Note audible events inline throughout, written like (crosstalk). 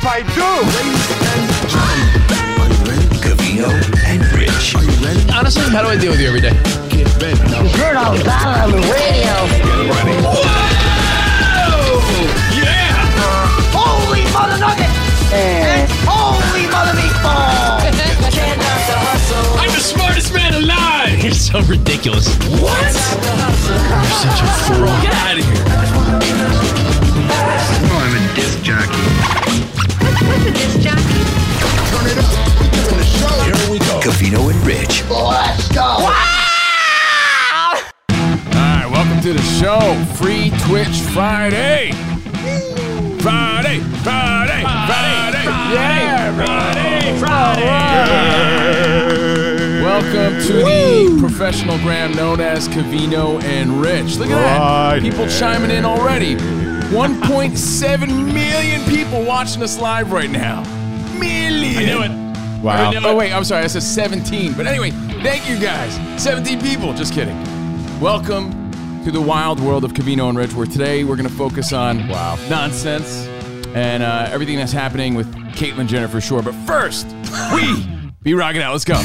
if I do. Cavino and Rich. Honestly, how do I deal with you every day? Heard all about it on the radio. Yeah holy mother nugget! And holy mother meatball! I'm the smartest man alive! You're so ridiculous. What? You're such a fool. Get out of here. Oh, I'm a disc jockey. Here we go. Cavino and Rich. Let's go. Wow! All right, welcome to the show. Free Twitch Friday. Friday, Friday, Friday, yeah, Friday, Friday. Welcome to the professional gram known as Cavino and Rich. Look at that. People chiming in already. 1.7 million people watching us live right now. Million. I knew it. Wow. Oh, wait, I'm sorry. I said 17. But anyway, thank you guys. 17 people. Just kidding. Welcome to the wild world of Cavino and Rich, where today we're going to focus on wow nonsense and uh, everything that's happening with Caitlyn Jenner for sure. But first, we be rocking out. Let's go.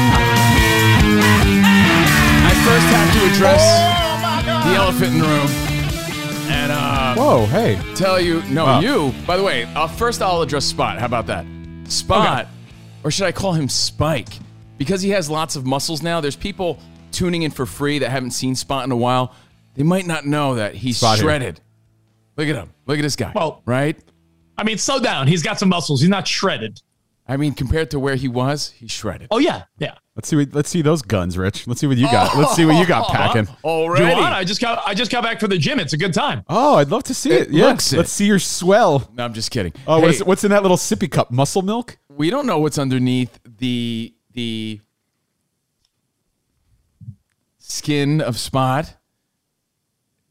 (laughs) I first have to address the elephant in the room. And uh, Whoa, hey. tell you, no, Oh. you. By the way, uh, first I'll address Spot. How about that? Spot, or should I call him Spike? Because he has lots of muscles now. There's people tuning in for free that haven't seen Spot in a while. They might not know that he's Spot here. shredded. Look at him. Look at this guy. Well- right? I mean, slow down. He's got some muscles. He's not shredded. I mean, compared to where he was, he's shredded. Oh yeah, yeah. Let's see. What, let's see those guns, Rich. Let's see what you got. Let's see what you got (laughs) packing. Do Already. you want? I just got. I just got back from the gym. It's a good time. Oh, I'd love to see It it. Yeah, looks it. let's see your swell. No, I'm just kidding. Oh, Hey, what is, what's in that little sippy cup? Muscle milk? we don't know what's underneath the the skin of Spot.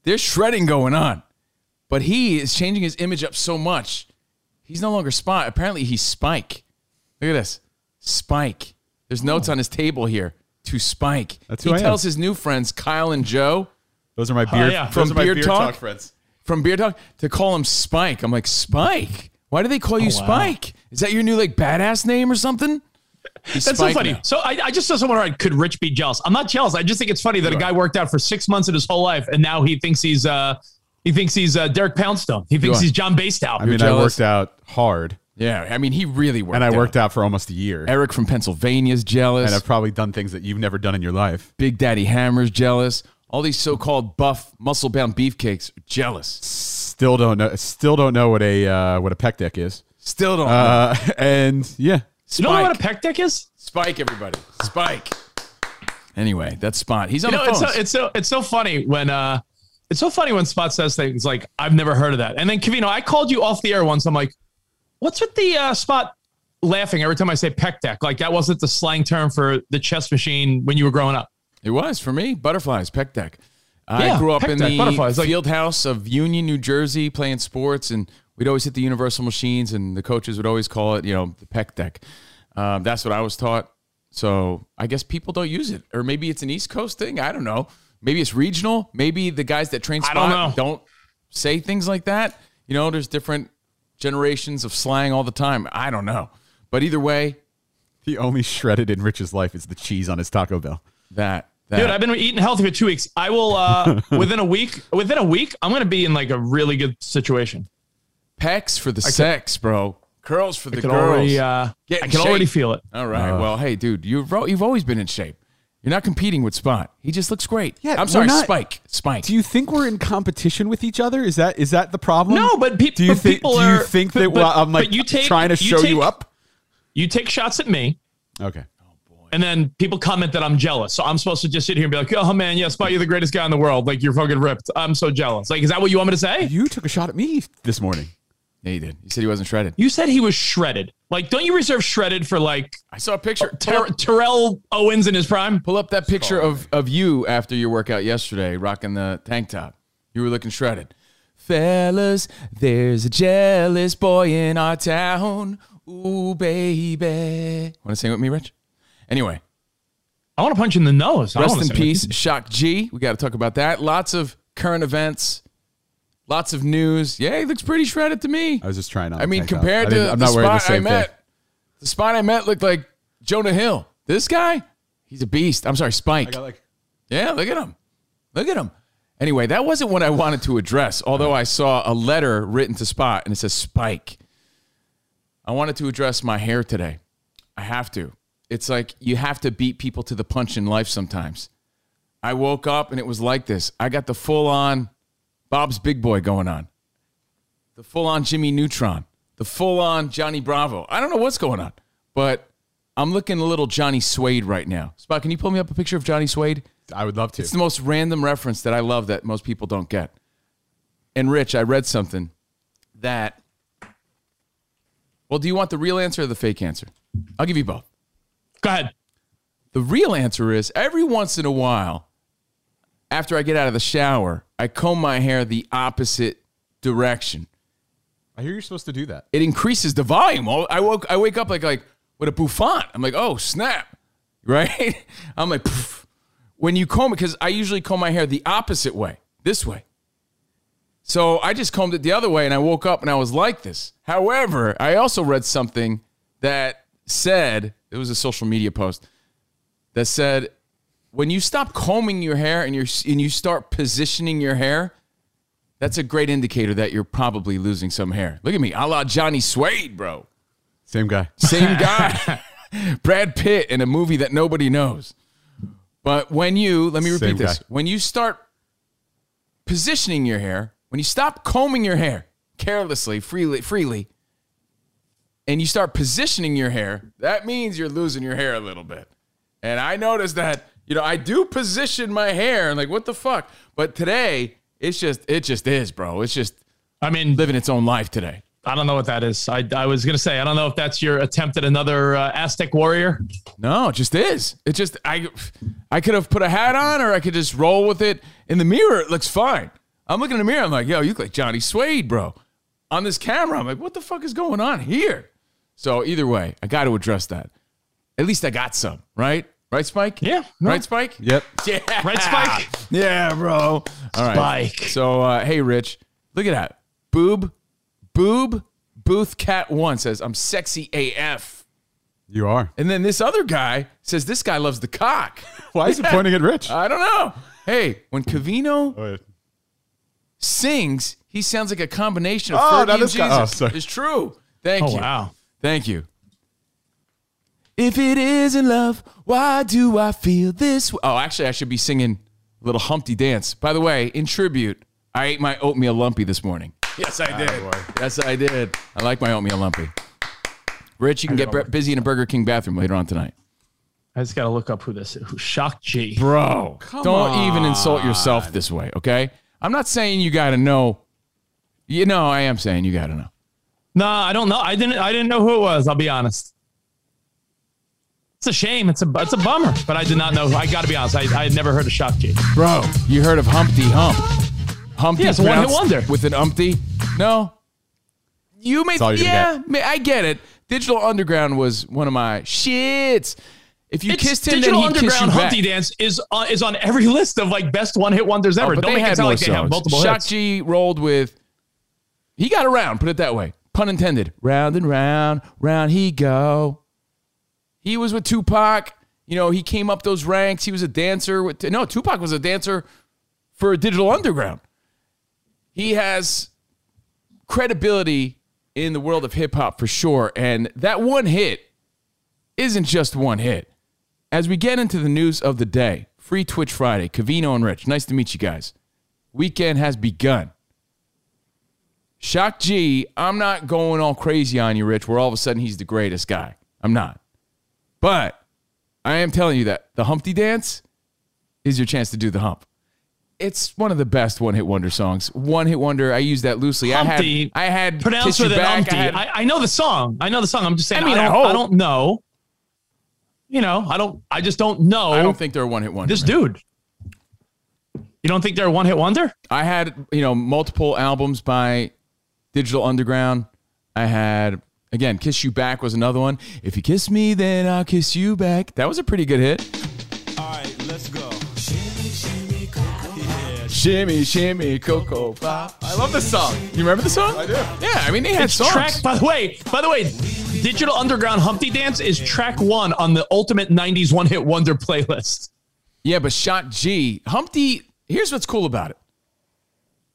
There's shredding going on, but he is changing his image up so much. He's no longer Spot. Apparently, he's Spike. Look at this, Spike. There's notes on his table here to Spike. That's he who I am. tells his new friends Kyle and Joe Those are my beard. yeah. those From are my Beard beard Talk? friends. from Beer Talk to call him Spike. I'm like Spike. Why do they call you Oh, wow. Spike? Is that your new like badass name or something? He's That's Spike so funny. now. So I, I just saw someone write, could Rich be jealous? I'm not jealous. I just think it's funny that a guy worked out for six months of his whole life, and now he thinks he's uh he thinks he's uh, Derek Poundstone. He thinks are. he's John Basedow. I mean, I jealous? worked out hard, Yeah, I mean, he really worked. and I out. worked out for almost a year. Eric from Pennsylvania's jealous. And I've probably done things that you've never done in your life. Big Daddy Hammer's jealous. All these so-called buff, muscle-bound beefcakes are jealous. Still don't know. Still don't know what a uh, what a pec deck is. Still don't. know. Uh, (laughs) and yeah, you don't know what a pec deck is? Spike, everybody. Spike. Anyway, that's Spot. He's on You the know, it's so, it's so it's so funny when uh it's so funny when Spot says things like I've never heard of that. And then Kavino, I called you off the air once. I'm like, what's with the uh, Spot laughing every time I say pec deck? Like that wasn't the slang term for the chess machine when you were growing up. It was for me. Butterflies, pec deck. I Yeah, grew up in deck, the butterflies, field house of Union, New Jersey, playing sports, and we'd always hit the universal machines, and the coaches would always call it, you know, the pec deck. Um, that's what I was taught. So I guess people don't use it, or maybe it's an East Coast thing. I don't know. Maybe it's regional. Maybe the guys that train I spot don't don't say things like that. You know, there's different generations of slang all the time. I don't know. But either way, the only shredded in Rich's life is the cheese on his Taco Bell. that that Dude, I've been eating healthy for two weeks. I will uh (laughs) within a week within a week, I'm gonna be in like a really good situation. pecs for the sex, bro. Curls for the I can girls. already uh I in can already feel it. All right. well, hey, dude, you've you've always been in shape. You're not competing with Spot. He just looks great. Yeah, I'm sorry, not- Spike. Spike. Do you think we're in competition with each other? Is that is that the problem? No, but, pe- do you but think people do you are think that but- well, I'm like you take- trying to you show take- you up? You take shots at me, Okay. and then people comment that I'm jealous. So I'm supposed to just sit here and be like, "Oh man, yeah, Spot, you're the greatest guy in the world. Like you're fucking ripped. I'm so jealous." Like, is that what you want me to say? You took a shot at me this morning. Yeah, he did. He said he wasn't shredded. You said he was shredded. Like, don't you reserve shredded for like I saw a picture. Pull Ter- up, Terrell Owens in his prime? pull up that picture of, of you after your workout yesterday, rocking the tank top. You were looking shredded. Fellas, there's a jealous boy in our town. Ooh, baby. Want to sing with me, Rich? Anyway, I want to punch you in the nose. Rest wanna in peace, Shock G. We got to talk about that. Lots of current events Lots of news. Yeah, he looks pretty shredded to me. I was just trying on. I mean, compared I to didn't- I'm not wearing the spot I same met, thing. the spot I met looked like Jonah Hill. This guy, he's a beast. I'm sorry, Spike. I got like Yeah, look at him. Look at him. Anyway, that wasn't what I wanted to address, although I saw a letter written to Spot and it says Spike. I wanted to address my hair today. I have to. It's like you have to beat people to the punch in life sometimes. I woke up and it was like this. I got the full on Bob's Big Boy going on, the full on Jimmy Neutron, the full on Johnny Bravo. I don't know what's going on, but I'm looking a little Johnny Suede right now. Spot, can you pull me up a picture of Johnny Suede? I would love to. It's the most random reference that I love that most people don't get. And Rich, I read something that. Well, do you want the real answer or the fake answer? I'll give you both. Go ahead. The real answer is every once in a while, after I get out of the shower, I comb my hair the opposite direction. I hear you're supposed to do that. It increases the volume. I woke, I wake up like like with a bouffant. I'm like, oh snap, (laughs) right? I'm like, poof. when you comb it, because I usually comb my hair the opposite way, this way. So I just combed it the other way, and I woke up and I was like this. However, I also read something that said it was a social media post that said when you stop combing your hair and you and you start positioning your hair, that's a great indicator that you're probably losing some hair. Look at me, a la Johnny Suede, bro. Same guy. Same (laughs) guy. Brad Pitt in a movie that nobody knows. But when you, let me repeat Same this. guy. When you start positioning your hair, when you stop combing your hair carelessly, freely, freely, and you start positioning your hair, that means you're losing your hair a little bit. And I noticed that, you know, I do position my hair and like, what the fuck? But today, it's just, it just is, bro. It's just I mean, living its own life today. I don't know what that is. I, I was going to say, I don't know if that's your attempt at another uh, Aztec warrior. No, it just is. It just I I could have put a hat on or I could just roll with it. In the mirror, it looks fine. I'm looking in the mirror, I'm like, yo, you look like Johnny Suede, bro. On this camera, I'm like, what the fuck is going on here? So either way, I got to address that. At least I got some, right? Right, Spike? Yeah, no. Right, Spike? Yep. Yeah. Right, Spike? Yeah, bro. All right. Spike. So, uh, hey, Rich, look at that. Boob, boob, Booth Cat One says, I'm sexy AF. You are. And then this other guy says, this guy loves the cock. (laughs) Why is he pointing at Rich? (laughs) I don't know. Hey, when Cavino Oh, wait. sings, he sounds like a combination of Oh, Fergie now and this Jesus. guy- oh, sorry. It's true. Thank Oh, you. wow. Thank you. If it isn't love, why do I feel this? w- Oh, actually, I should be singing a little Humpty Dance. By the way, in tribute, I ate my oatmeal lumpy this morning. Yes, I did. boy. yes, I did. I like my oatmeal lumpy. Rich, you can get bur- busy in a Burger King bathroom later on tonight. I just got to look up who this is. Who Shock G. Bro, don't even insult yourself this way, okay? I'm not saying you got to know. You know, I am saying you got to know. No, I don't know. I didn't. I didn't know who it was. I'll be honest. It's a shame. It's a it's a bummer. But I did not know. I got to be honest. I, I had never heard of Shock Bro, you heard of Humpty Hump? Humpty Yeah, it's a one-hit wonder. with an umpty? No. You may, all you're yeah, ma- I get it. Digital Underground was one of my shits. If you It's kissed him, Digital then he'd kiss you Underground back. Humpty Dance is on, is on every list of like best one hit wonders oh, ever. Oh, but don't they make had it sound more like they have multiple Shock hits. G rolled with. He got around. Put it that way. Pun intended. Round and round, round he go. He was with Tupac. You know, he came up those ranks. He was a dancer. With no, Tupac was a dancer for Digital Underground. He has credibility in the world of hip hop for sure. And that one hit isn't just one hit. As we get into the news of the day, Free Twitch Friday, Cavino and Rich, nice to meet you guys. Weekend has begun. Shock G, I'm not going all crazy on you, Rich, where all of a sudden he's the greatest guy. I'm not. But I am telling you that the Humpty Dance is your chance to do the hump. It's one of the best one hit wonder songs. One hit wonder, I use that loosely. Humpty, I had I had pronounced with an Back, umpty. I had- I, I know the song. I know the song. I'm just saying. I mean, I don't. I don't know. You know, I don't. I just don't know. I don't think they're a one hit wonder. this man. dude. You don't think they're a one hit wonder? I had, you know, multiple albums by Digital Underground. I had, again, Kiss You Back was another one. If you kiss me, then I'll kiss you back. That was a pretty good hit. All right, let's go. Yeah, Shimmy, shimmy, cocoa pop. I love this song. You remember the song? I do. Yeah, I mean they had It's songs. track. By the way, by the way, Digital Underground Humpty Dance is track one on the Ultimate '90s One Hit Wonder playlist. Yeah, but Shock G, Humpty. Here's what's cool about it.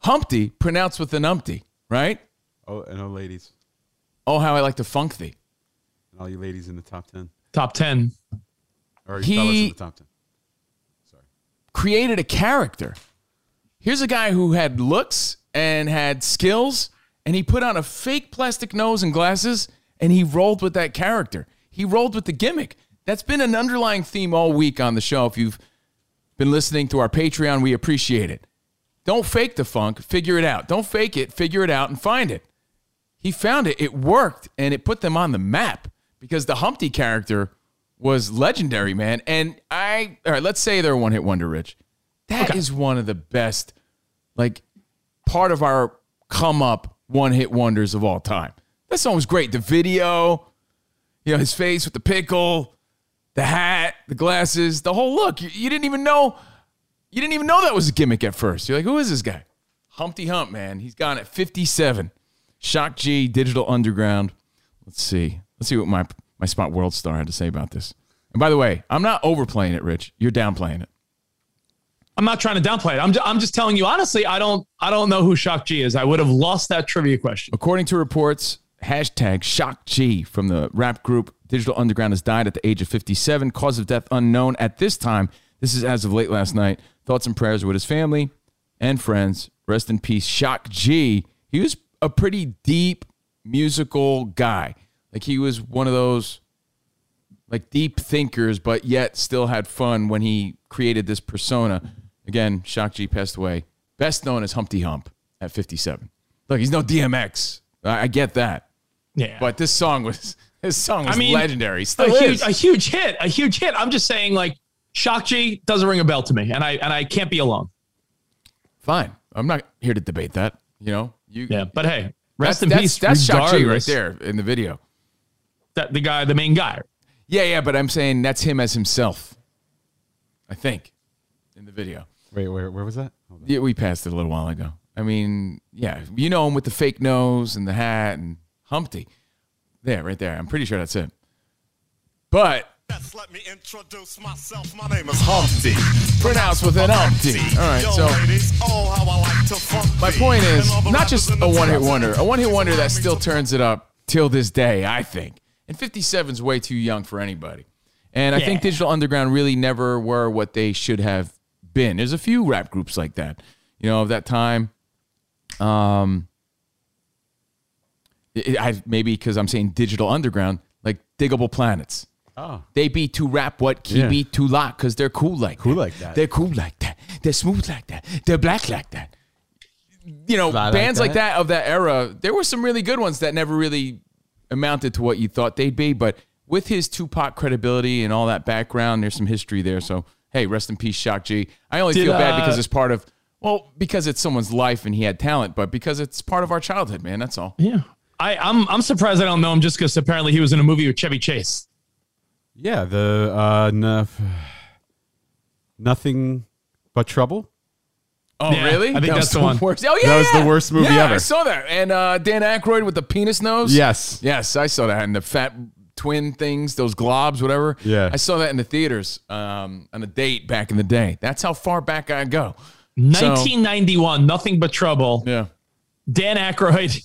Humpty pronounced with an umpty, right? Oh, and oh, ladies, Oh, how I like to funk thee. and all you ladies in the top ten, Top ten. or He- you fellas in the top ten. Sorry. created a character. Here's a guy who had looks and had skills, and he put on a fake plastic nose and glasses, and he rolled with that character. He rolled with the gimmick. That's been an underlying theme all week on the show. If you've been listening to our Patreon, we appreciate it. Don't fake the funk, figure it out. Don't fake it, figure it out and find it. He found it, it worked, and it put them on the map because the Humpty character was legendary, man. And I, all right, let's say they're a one hit wonder, Rich. That is one of the best, like, part of our come up one hit wonders of all time. That song was great. The video, you know, his face with the pickle, the hat, the glasses, the whole look. You, you didn't even know, you didn't even know that was a gimmick at first. You're like, who is this guy? Humpty Hump, man. He's gone at 57. Shock G, Digital Underground. Let's see. Let's see what my my spot World Star had to say about this. And by the way, I'm not overplaying it, Rich. You're downplaying it. I'm not trying to downplay it. I'm, ju- I'm just telling you honestly. I don't I don't know who Shock G is. I would have lost that trivia question. According to reports, hashtag Shock G from the rap group Digital Underground has died at the age of 57. Cause of death unknown at this time. This is as of late last night. Thoughts and prayers with his family and friends. Rest in peace, Shock G. He was a pretty deep musical guy. Like he was one of those like deep thinkers, but yet still had fun when he created this persona. Again, Shock G passed away, best known as Humpty Hump at 57. Look, he's no DMX. I, I get that, Yeah, but this song was (laughs) his song was I mean, legendary. a Still huge a huge hit, a huge hit. I'm just saying like Shock G doesn't ring a bell to me, and I and I can't be alone. Fine, I'm not here to debate that. You know, you Yeah, but hey, rest that's, in that's, peace. That's Shock G right there in the video. That the guy, the main guy. Yeah, yeah, but I'm saying that's him as himself. I think in the video. Wait, where where was that? Hold on. Yeah, we passed it a little while ago. I mean, yeah, you know him with the fake nose and the hat and Humpty. There, right there. I'm pretty sure that's it. But Yes, let me introduce myself. My name is Humpty. pronounced with an Humpty. All right, Yo, so ladies, oh, how I like to funk my point is And all the not just a one hit wonder, a one hit wonder that still turns it up till this day, I think. And 57 is way too young for anybody. And I think Digital Underground really never were what they should have been. There's a few rap groups like that, you know, of that time. Um, it- I, maybe because I'm saying Digital Underground, like Diggable Planets. Oh, They be to rap what key Yeah. be to lock because they're cool like Cool that. like that. They're cool like that. They're smooth like that. They're black like that. You know, Fly bands like that. that of that era, there were some really good ones that never really amounted to what you thought they'd be. But with his Tupac credibility and all that background, there's some history there. So, hey, rest in peace, Shock G. I only Did, feel bad uh, because it's part of, well, because it's someone's life and he had talent, but because it's part of our childhood, man. That's all. Yeah, I, I'm I'm surprised I don't know him just because apparently he was in a movie with Chevy Chase. Yeah. The uh, no, nothing but trouble. Oh, Yeah, really? I think That that's was the one. Worst. Oh, yeah. That was the worst movie Yeah, ever. I saw that. And uh, Dan Aykroyd with the penis nose. Yes. Yes, I saw that. And the fat twin things, those globs, whatever. Yeah. I saw that in the theaters um, on a date back in the day. That's how far back I go. 1991, Nothing But Trouble. Yeah. Dan Aykroyd,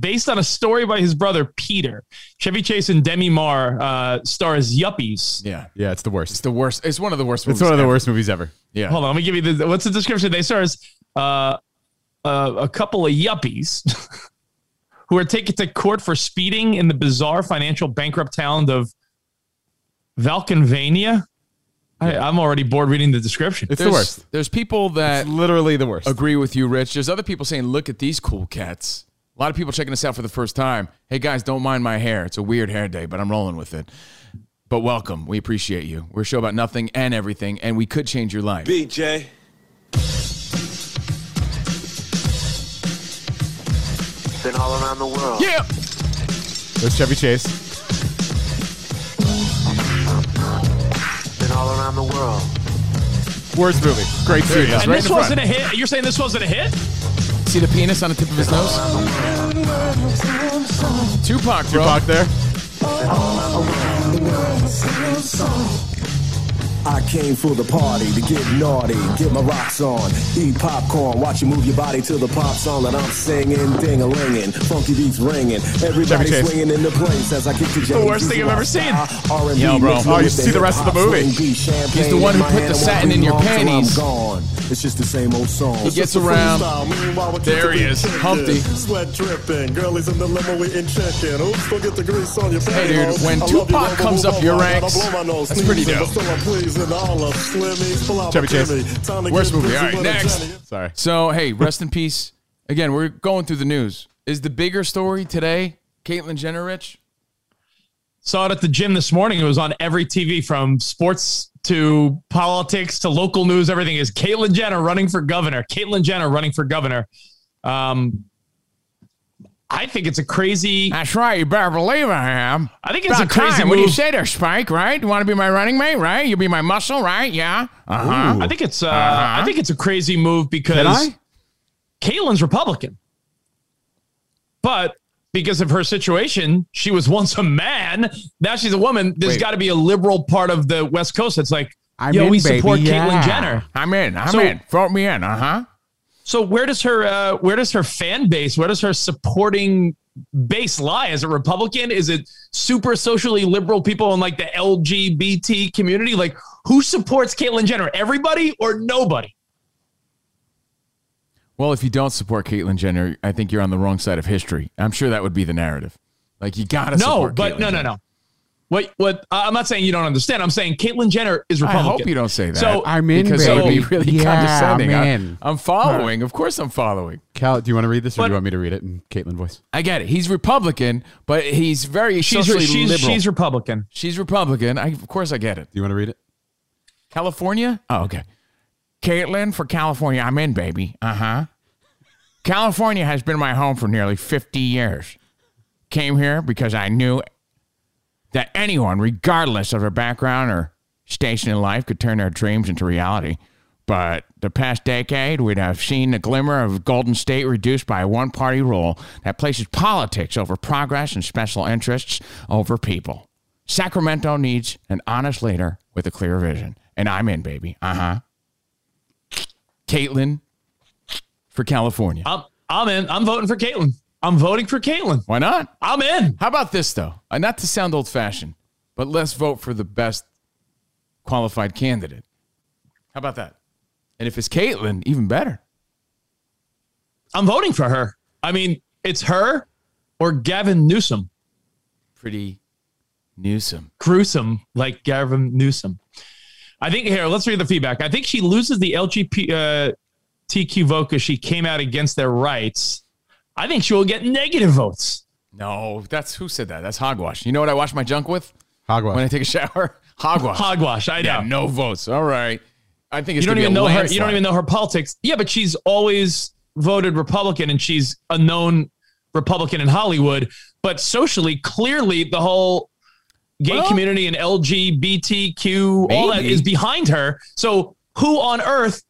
based on a story by his brother Peter. Chevy Chase and Demi Moore uh, star as yuppies. Yeah. Yeah, it's the worst. It's the worst. It's one of the worst It's movies. one of the ever. worst movies ever. Yeah. Hold on, let me give you the what's the description? They star as uh, uh, a couple of yuppies (laughs) who are taken to court for speeding in the bizarre financial bankrupt town of Valkenvania. I, I'm already bored reading the description. It's There's, the worst. There's people that It's literally the worst. agree with you, Rich. There's other people saying, look at these cool cats. A lot of people checking us out for the first time. Hey, guys, don't mind my hair. It's a weird hair day, but I'm rolling with it. But welcome. We appreciate you. We're a show about nothing and everything, and we could change your life. BJ. Been all around the world. Yeah. It was Chevy Chase. Been all around the world. Worst movie. Great There he scene. is. And right this wasn't a hit. You're saying this wasn't a hit? See the penis on the tip of his nose? Tupac, bro. Tupac there. I came for the party to get naughty, get my rocks on, eat popcorn, watch you move your body to the pop song that I'm singing, ding a linging, funky beats ringing, everybody Chase. swinging in the place as I kick the The worst thing I've ever seen. Yo, bro. Oh, you see the rest of the movie. He's He's the one who put the satin in your panties. Gone. It's just the same old song. He gets around. There he is, Humpty. Sweat dripping, girlies in the limo eating chicken. Oops, don't get the grease on your Hey, dude, when Tupac comes up your ranks, that's pretty dope. but still all of Slimmies. Pull out Chevy Chase. Worst movie. All right, next. Sorry. So, hey, rest in peace. Again, we're going through the news. Is the bigger story today Caitlyn Jenner rich? Saw it at the gym this morning. It was on every TV from sports to politics to local news. Everything is Caitlyn Jenner running for governor. Caitlyn Jenner running for governor. Um, I think it's a crazy. That's right. You better believe I am. I think it's a crazy What do you move. say there, Spike? Right? You want to be my running mate? Right? You be my muscle, right? Yeah. Uh huh. I think it's. Uh, I think it's a crazy move because? Caitlyn's Republican, but because of her situation, she was (laughs) once a man. Now she's a woman. There's got to be a liberal part of the West Coast that's like, I'm yo, in, we support baby, Caitlyn yeah. Jenner. I'm in. I'm So- in. Vote me in. Uh huh. So where does her uh, where does her fan base, where does her supporting base lie? Is it Republican? Is it super socially liberal people in like the LGBT community? Like who supports Caitlyn Jenner? Everybody or nobody? Well, if you don't support Caitlyn Jenner, I think you're on the wrong side of history. I'm sure that would be the narrative. Like you gotta support. No, support but Caitlyn no, no, no. What what uh, I'm not saying you don't understand. I'm saying Caitlyn Jenner is Republican. I hope you don't say that. So I'm in, because that would be really Yeah, condescending. I- man. I'm following. Of course, I'm following. Cal, do you want to read this or But- do you want me to read it in Caitlyn voice? I get it. He's Republican, but he's very she's socially she's, liberal. she's Republican. She's Republican. I, of course, I get it. Do you want to read it? California? Oh, okay. Caitlyn for California. I'm in, baby. Uh huh. California has been my home for nearly 50 years. Came here because I knew that anyone, regardless of their background or station in life, could turn their dreams into reality. But the past decade, we'd have seen the glimmer of Golden State reduced by a one party rule that places politics over progress and special interests over people. Sacramento needs an honest leader with a clear vision. And I'm in, baby. Uh huh. Caitlyn for California. I'm I'm in. I'm voting for Caitlyn. I'm voting for Caitlyn. Why not? I'm in. How about this, though? Uh, not to sound old fashioned, but let's vote for the best qualified candidate. How about that? And if it's Caitlyn, even better. I'm voting for her. I mean, it's her or Gavin Newsom. Pretty Newsom. gruesome like Gavin Newsom. I think here, let's read the feedback. I think she loses the LGBT uh, vote because she came out against their rights. I think she will get negative votes. No, that's who said that? That's hogwash. You know what I wash my junk with Hogwash. when I take a shower? (laughs) Hogwash. Hogwash, I know. Yeah, no votes. All right. I think it's you don't even be a know her. You don't even know her politics. Yeah, but she's always voted Republican, and she's a known Republican in Hollywood. But socially, clearly, the whole gay Well- community and LGBTQ, all that is behind her. So, who on earth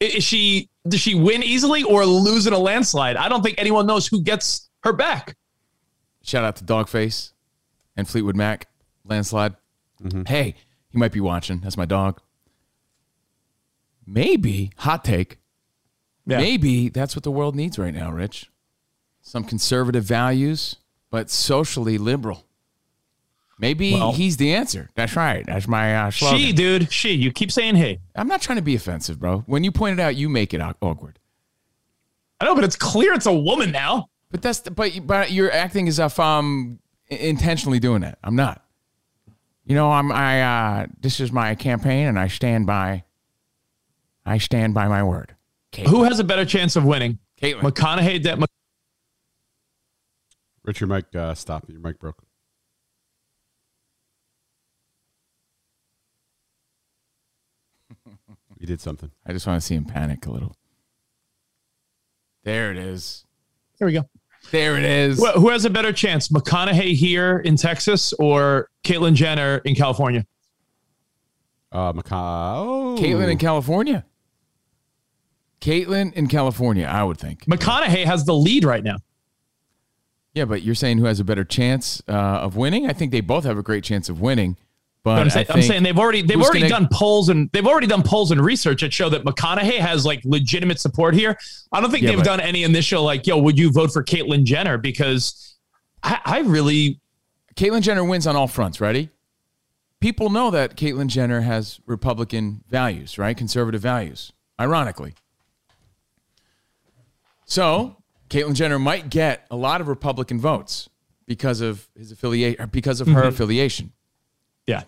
is she? Does she win easily or lose in a landslide? I don't think anyone knows who gets her back. Shout out to Dogface and Fleetwood Mac, landslide. Mm-hmm. Hey, he might be watching. That's my dog. Maybe, hot take, Yeah. maybe that's what the world needs right now, Rich. Some conservative values, but socially liberal. Maybe Well- he's the answer. That's right. That's my uh, slogan. She, dude, she. You keep saying hey. I'm not trying to be offensive, bro. When you point it out, you make it awkward. I know, but it's clear it's a woman now. But that's the, but but you're acting as if I'm intentionally doing that. I'm not. You know, I'm I uh this is my campaign and I stand by I stand by my word. Caitlyn. Who has a better chance of winning? Caitlyn. McConaughey. That Rich, your mic uh, stopped. Your mic broke. You did something. I just want to see him panic a little. There it is. There we go. There it is. Wh- Who has a better chance, McConaughey here in Texas or Caitlyn Jenner in California? Uh, Maca- oh. Caitlyn in California. Caitlyn in California, I would think. McConaughey has the lead right now. Yeah, but you're saying who has a better chance uh, of winning? I think they both have a great chance of winning. But I'm, I saying, I'm saying they've already they've already gonna- done polls and they've already done polls and research that show that McConaughey has like legitimate support here. I don't think Yeah, they've but- done any initial like, yo, would you vote for Caitlyn Jenner? Because I, I really Caitlyn Jenner wins on all fronts. Ready? People know that Caitlyn Jenner has Republican values, right? Conservative values. Ironically, so Caitlyn Jenner might get a lot of Republican votes because of his affiliate, because of her Mhm. affiliation. Yeah.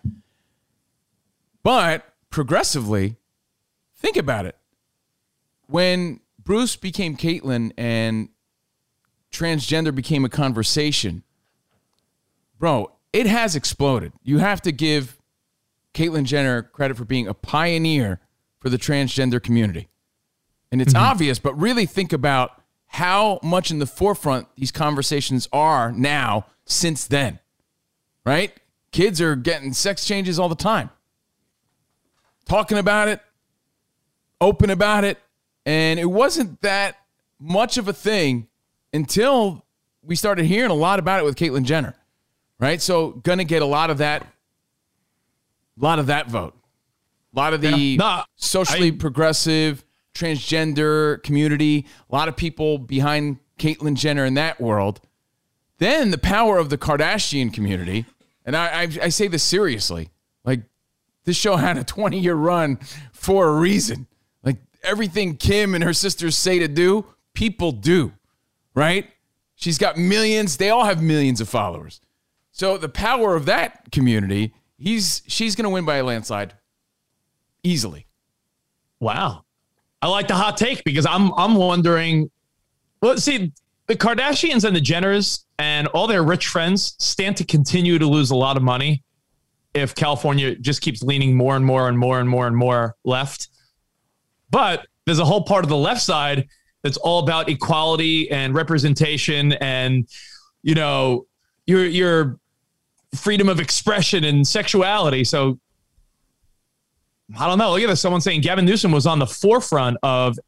But progressively, think about it. When Bruce became Caitlyn and transgender became a conversation, bro, it has exploded. You have to give Caitlyn Jenner credit for being a pioneer for the transgender community. And it's mm-hmm. obvious, but really think about how much in the forefront these conversations are now since then, right? Kids are getting sex changes all the time, talking about it, open about it. And it wasn't that much of a thing until we started hearing a lot about it with Caitlyn Jenner, right? So, gonna get a lot of that, a lot of that vote, a lot of the Yeah. No, socially I- progressive, transgender community, a lot of people behind Caitlyn Jenner in that world. Then the power of the Kardashian community, and I, I, I say this seriously, like this show (laughs) had a 20 year run for a reason. Like everything Kim and her sisters say to do, people do, right? She's got millions. They all have millions of followers. So the power of that community, he's she's going to win by a landslide easily. Wow. I like the hot take because I'm I'm wondering. Well, see, the Kardashians and the Jenners and all their rich friends stand to continue to lose a lot of money if California just keeps leaning more and more and more and more and more left. But there's a whole part of the left side that's all about equality and representation and you know your your freedom of expression and sexuality. So I don't know. Look at this. Someone saying Gavin Newsom was on the forefront of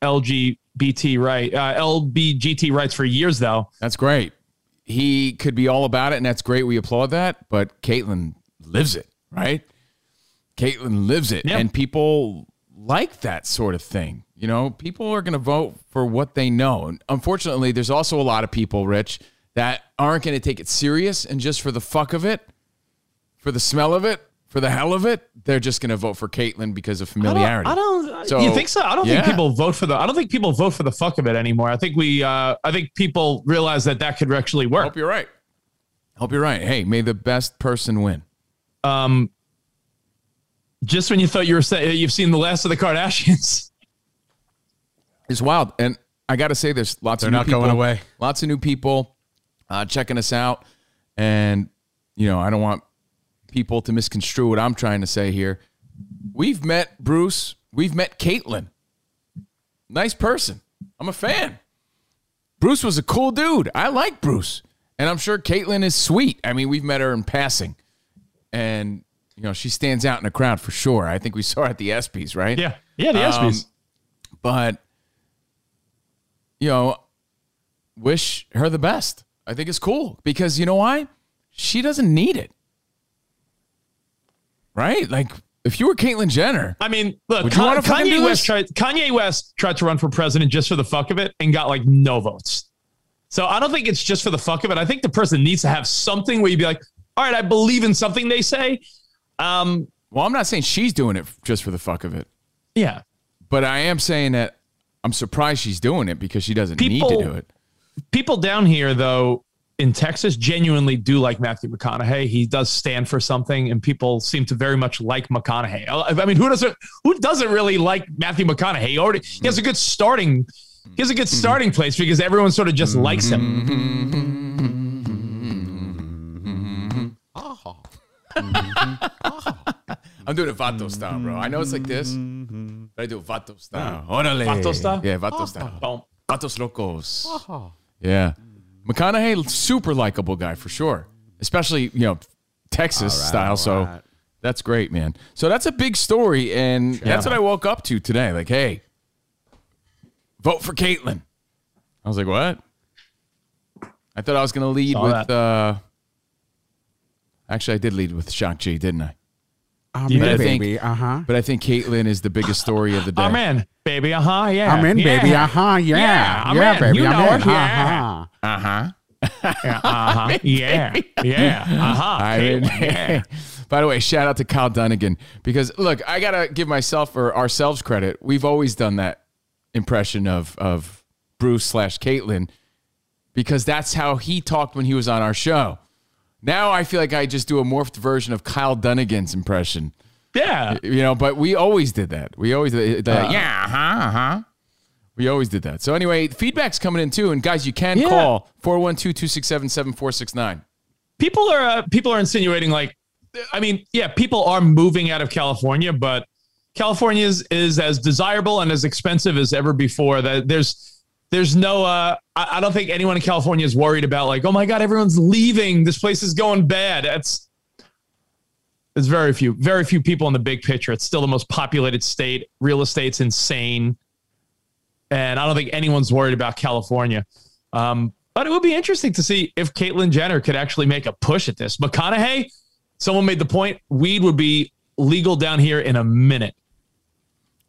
LGBT right, uh, LBGT rights for years, though. That's great. He could be all about it, and that's great. We applaud that. But Caitlyn lives it, right? Caitlyn lives it, Yeah. and people like that sort of thing. You know, people are going to vote for what they know. And unfortunately, there's also a lot of people, Rich, that aren't going to take it serious and just for the fuck of it, for the smell of it, for the hell of it, they're just going to vote for Caitlyn because of familiarity. I don't. I don't So, you think so? I don't yeah. think people vote for the. I don't think people vote for the fuck of it anymore. I think we. Uh, I think people realize that that could actually work. Hope you're right. Hope you're right. Hey, may the best person win. Um, just when you thought you were saying you've seen the last of the Kardashians. (laughs) It's wild. And I got to say, there's lots They're of new not people, going away. Lots of new people uh, checking us out. And, you know, I don't want people to misconstrue what I'm trying to say here. We've met Bruce. We've met Caitlyn. Nice person. I'm a fan. Bruce was a cool dude. I like Bruce. And I'm sure Caitlyn is sweet. I mean, we've met her in passing. And, you know, she stands out in the crowd for sure. I think we saw her at the ESPYs, right? Yeah, yeah, the Um, ESPYs. but you know, wish her the best. I think it's cool because you know why? She doesn't need it. Right? Like if you were Caitlyn Jenner, I mean, look, Con- Kanye West tried. Kanye West tried to run for president just for the fuck of it and got like no votes. So I don't think it's just for the fuck of it. I think the person needs to have something where you'd be like, all right, I believe in something they say. Um, well, I'm not saying she's doing it just for the fuck of it, yeah, but I am saying that I'm surprised she's doing it because she doesn't need to do it. people down here though in Texas genuinely do like Matthew McConaughey. He does stand for something, and people seem to very much like McConaughey. I I mean, who doesn't who doesn't really like Matthew McConaughey? He already he has a good starting he has a good starting place because everyone sort of just likes him. (laughs) I'm doing a Vato style, bro. I know it's like this, but I do it Vato style. Ah, Orale. Vato style? Yeah, Vato style. Vatos locos. Ah. Yeah. McConaughey, super likable guy for sure. Especially, you know, Texas style. So That's great, man. So that's a big story, and that's what I woke up to today. Like, hey, vote for Caitlyn. I was like, what? I thought I was going to lead Saw with. that. uh Actually, I did lead with Shock G, didn't I? I'm You But I in, think, baby. Uh huh. but I think Caitlyn is the biggest story of the day. I'm in, baby. Uh huh. Yeah. I'm in, (laughs) yeah. baby. Uh huh. Yeah. Yeah, I'm Yeah, in. baby. You I'm know in. it. Yeah. Uh-huh. Uh huh. Yeah. Uh huh. Yeah. Yeah. Uh huh. I mean, (laughs) by the way, shout out to Kyle Dunnigan because look, I gotta give myself or ourselves credit. We've always done that impression of of Bruce slash Caitlyn because that's how he talked when he was on our show. Now I feel like I just do a morphed version of Kyle Dunnigan's impression, Yeah. you know. But we always did that. We always did the, yeah, uh huh, uh huh. We always did that. So anyway, feedback's coming in too, and guys, you can Yeah. call 412-267-7469. people are uh, people are insinuating like i mean yeah people are moving out of california but california is, is as desirable and as expensive as ever before that there's there's no uh I, I don't think anyone in california is worried about like oh my god everyone's leaving this place is going bad that's there's very few very few people in the big picture it's still the most populated state real estate's insane and i don't think anyone's worried about california um, but it would be interesting to see if Caitlyn Jenner could actually make a push at this. McConaughey, someone made the point, weed would be legal down here in a minute.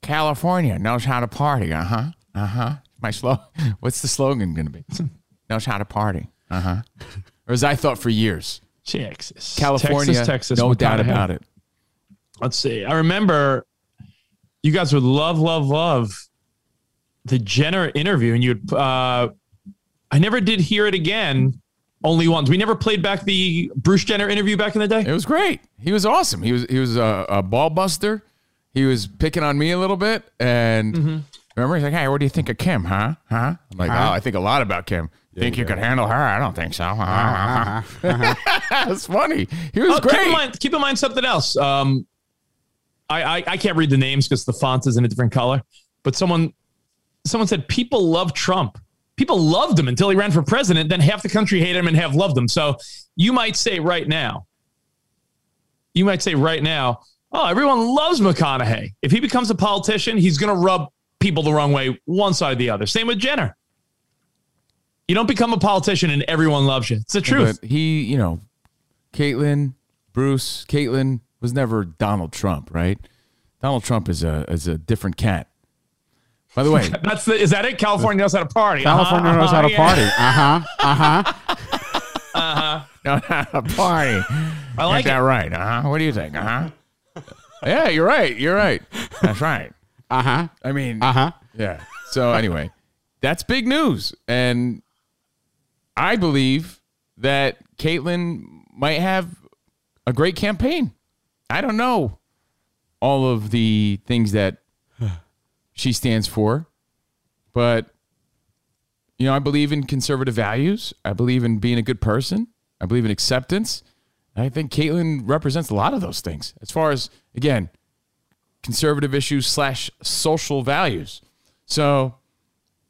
California knows how to party. Uh huh. Uh huh. My slogan. (laughs) What's the slogan going to be? (laughs) knows how to party. Uh huh. Or as I thought for years, Texas. California, Texas, Texas. no doubt about it. Let's see. I remember you guys would love, love, love the Jenner interview, and you'd. Uh, I never did hear it again. Only once. We never played back the Bruce Jenner interview back in the day. It was great. He was awesome. He was he was a, a ball buster. He was picking on me a little bit, and Mm-hmm. Remember he's like, "Hey, what do you think of Kim? Huh? Huh?" I'm like, "Oh, I think a lot about Kim. think you could handle her? I don't think so." Huh? (laughs) That's funny. He was Oh, Keep great. in mind, keep in mind something else. Um, I, I I can't read the names because the font is in a different color. But someone someone said people love Trump. People loved him until he ran for president. Then half the country hated him and half loved him. So you might say right now, you might say right now, oh, everyone loves McConaughey. If he becomes a politician, he's going to rub people the wrong way, one side or the other. Same with Jenner. You don't become a politician and everyone loves you. It's the truth. But he, you know, Caitlyn, Bruce, Caitlyn was never Donald Trump, right? Donald Trump is a is a different cat. By the way, (laughs) That's the, is that it? California knows how to party. California Uh-huh, knows how to yeah. (laughs) party. Uh huh. Uh huh. Uh huh. No, a party. I like Ain't that it. right? Uh huh. What do you think? Uh huh. yeah, you're right. You're right. That's right. Uh huh. I mean, Uh huh. yeah. So anyway, that's big news, and I believe that Caitlyn might have a great campaign. I don't know all of the things that she stands for, but you know, I believe in conservative values. I believe in being a good person. I believe in acceptance. I think Caitlyn represents a lot of those things as far as again conservative issues slash social values. So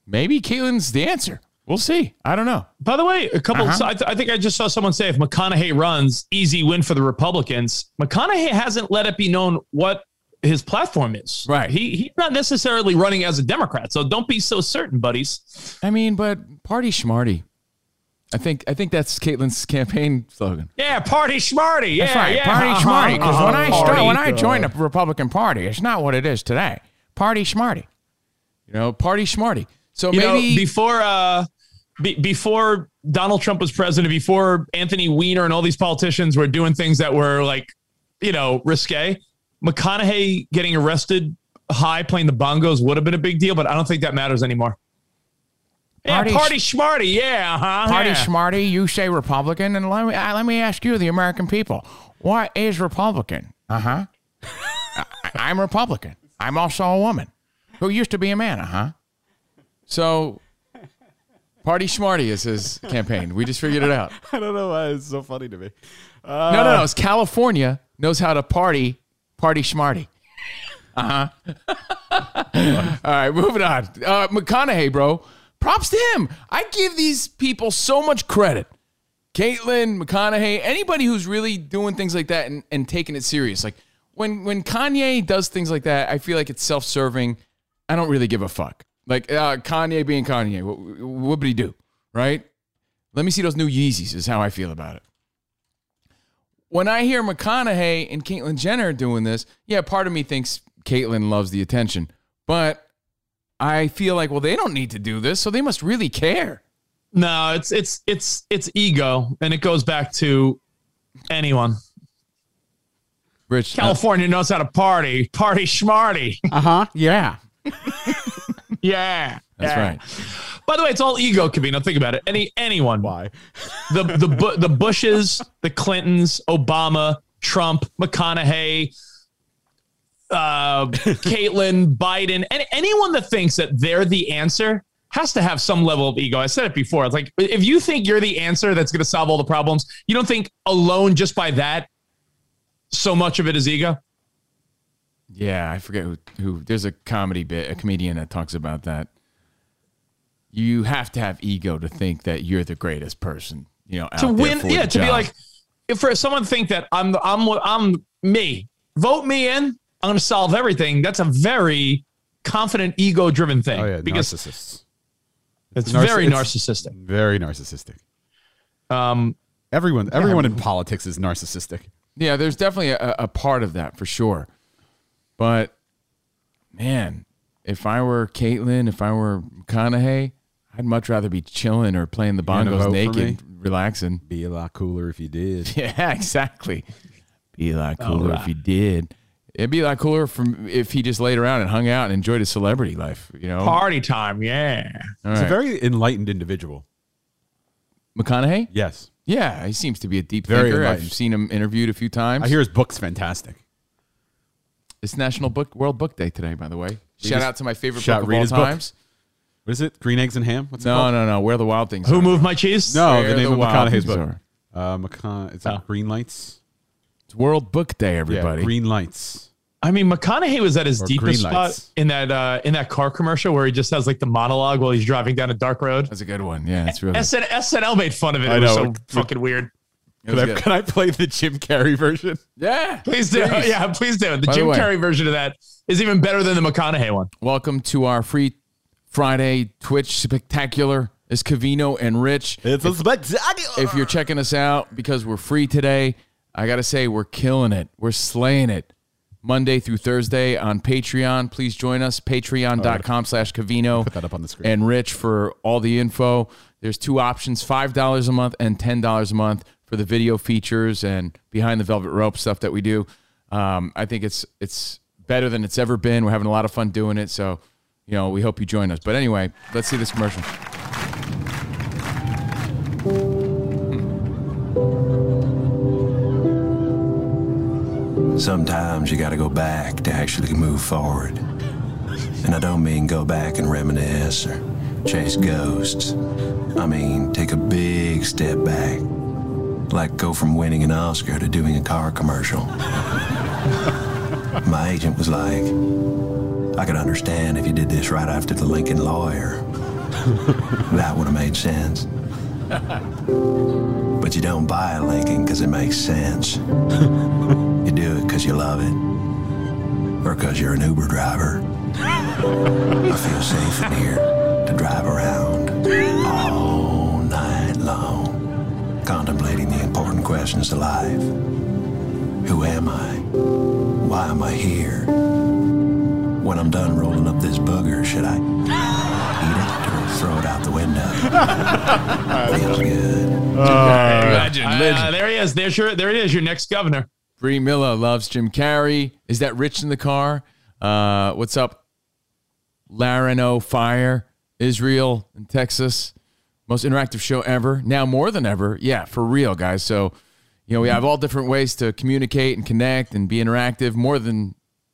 maybe Caitlyn's the answer. We'll see. I don't know. By the way, a couple. Uh-huh. so I, th- I think I just saw someone say if McConaughey runs, easy win for the Republicans. McConaughey hasn't let it be known what his platform is. Right. He he's not necessarily running as a Democrat, so don't be so certain, buddies. I mean, but party schmarty. I think I think that's Caitlyn's campaign slogan. Yeah, party smarty. Yeah, That's right, yeah. party uh-huh, schmarty. Because when I uh-huh. start, when I joined the Republican Party, it's not what it is today. Party schmarty. You know, party schmarty. So you know, maybe before uh be, before Donald Trump was president, before Anthony Weiner and all these politicians were doing things that were like, you know, risque, McConaughey getting arrested high playing the bongos would have been a big deal, but I don't think that matters anymore. Party yeah, party schmarty. Yeah, huh? Party yeah. Smarty, you say Republican, and let me uh, let me ask you, the American people, what is Republican? Uh huh. I'm Republican. I'm also a woman who used to be a man. Uh huh. So, Party Smarty is his campaign. We just figured it out. (laughs) I don't know why it's so funny to me. no, no, no. It's California knows how to party. Party Smarty. Uh huh. (laughs) All right, moving on. Uh, McConaughey, bro. Props to him. I give these people so much credit. Caitlyn, McConaughey, anybody who's really doing things like that and, and taking it serious. Like when when Kanye does things like that, I feel like it's self serving. I don't really give a fuck. Like uh, Kanye being Kanye, what, what would he do? Right? Let me see those new Yeezys. Is how I feel about it. When I hear McConaughey and Caitlyn Jenner doing this, yeah, part of me thinks Caitlyn loves the attention, but I feel like, well, they don't need to do this, so they must really care. No, it's it's it's it's ego, and it goes back to anyone. Rich, California knows how to party, party schmarty. Uh huh. Yeah. (laughs) yeah, That's yeah. right. By the way, it's all ego, Cavino. Think about it. Any anyone. Why? (laughs) The the the Bushes, the Clintons, Obama, Trump, McConaughey, uh, Caitlyn, Biden, and anyone that thinks that they're the answer has to have some level of ego. I said it before. It's like if you think you're the answer that's going to solve all the problems, you don't think alone just by that so much of it is ego. Yeah, I forget who, who. There's a comedy bit, a comedian that talks about that. You have to have ego to think that you're the greatest person. You know, to win, yeah, to be like, if for someone to think that I'm I'm I'm me, vote me in, I'm going to solve everything. That's a very confident, ego-driven thing. Oh yeah. because narcissists. it's Narciss- very it's- narcissistic. Very narcissistic. Um, Everyone. Everyone in politics is narcissistic. Yeah, there's definitely a, a part of that for sure. But man, if I were Caitlyn, if I were McConaughey, I'd much rather be chilling or playing the gonna bongos naked, relaxing. Be a lot cooler if you did. (laughs) Yeah, exactly. Be a lot cooler if you did. It'd be a lot cooler from if he just laid around and hung out and enjoyed his celebrity life. You know, party time, yeah. All He's a very enlightened individual. McConaughey. Yes. Yeah, he seems to be a deep Very thinker. enlightened. I've seen him interviewed a few times. I hear his book's fantastic. it's National Book World Book Day today, by the way. Shout just- out to my favorite shout- book of read all his book. times. What is it? Green eggs and ham? What's it No, called? no, no. Where the wild things Who are. moved my cheese? No, Where the name the of wild McConaughey's things book. are. Uh, McCon- it's Oh. Green Lights. It's World Book Day, Yeah, everybody. Green Lights. I mean, McConaughey was at his Or deepest spot lights. in that uh, in that car commercial where he just has like the monologue while he's driving down a dark road. That's a good one. Yeah, it's really. SN- SNL made fun of it. It I was know. so fucking weird. it Can I, good. can I play the Jim Carrey version? Yeah, Please do. Yeah, please do. The By the Jim way- Carrey version of that is even better than the McConaughey one. Welcome to our free Friday Twitch spectacular. It's Cavino and Rich. It's a spectacular. If you're checking us out because we're free today, I got to say we're killing it. We're slaying it. Monday through Thursday on Patreon. Please join us. Patreon.com slash Cavino. Put that up on the screen. And Rich for all the info. There's two options $5 a month and $10 a month for the video features and behind the velvet rope stuff that we do. Um, I think it's it's better than it's ever been. We're having a lot of fun doing it. So, you know, we hope you join us. But anyway, let's see this commercial. Sometimes you gotta go back to actually move forward. And I don't mean go back and reminisce or chase ghosts. I mean, take a big step back. Like go from winning an Oscar to doing a car commercial. My agent was like, I could understand if you did this right after the Lincoln lawyer. that would have made sense. But you don't buy a Lincoln because it makes sense. You because you love it. Or because you're an Uber driver. I feel safe in here to drive around all night long, contemplating the important questions of life. Who am I? Why am I here? When I'm done rolling up this booger, should I eat it or throw it out the window? (laughs) Feels good. Legend, Uh, there he is. There's your, there it is, your next governor. Bree Miller loves Jim Carrey. Is that Rich in the car? Uh, what's up? Larino Fire, Israel and Texas. Most interactive show ever. Now more than ever. Yeah, for real, guys. So, you know, we have all different ways to communicate and connect and be interactive more than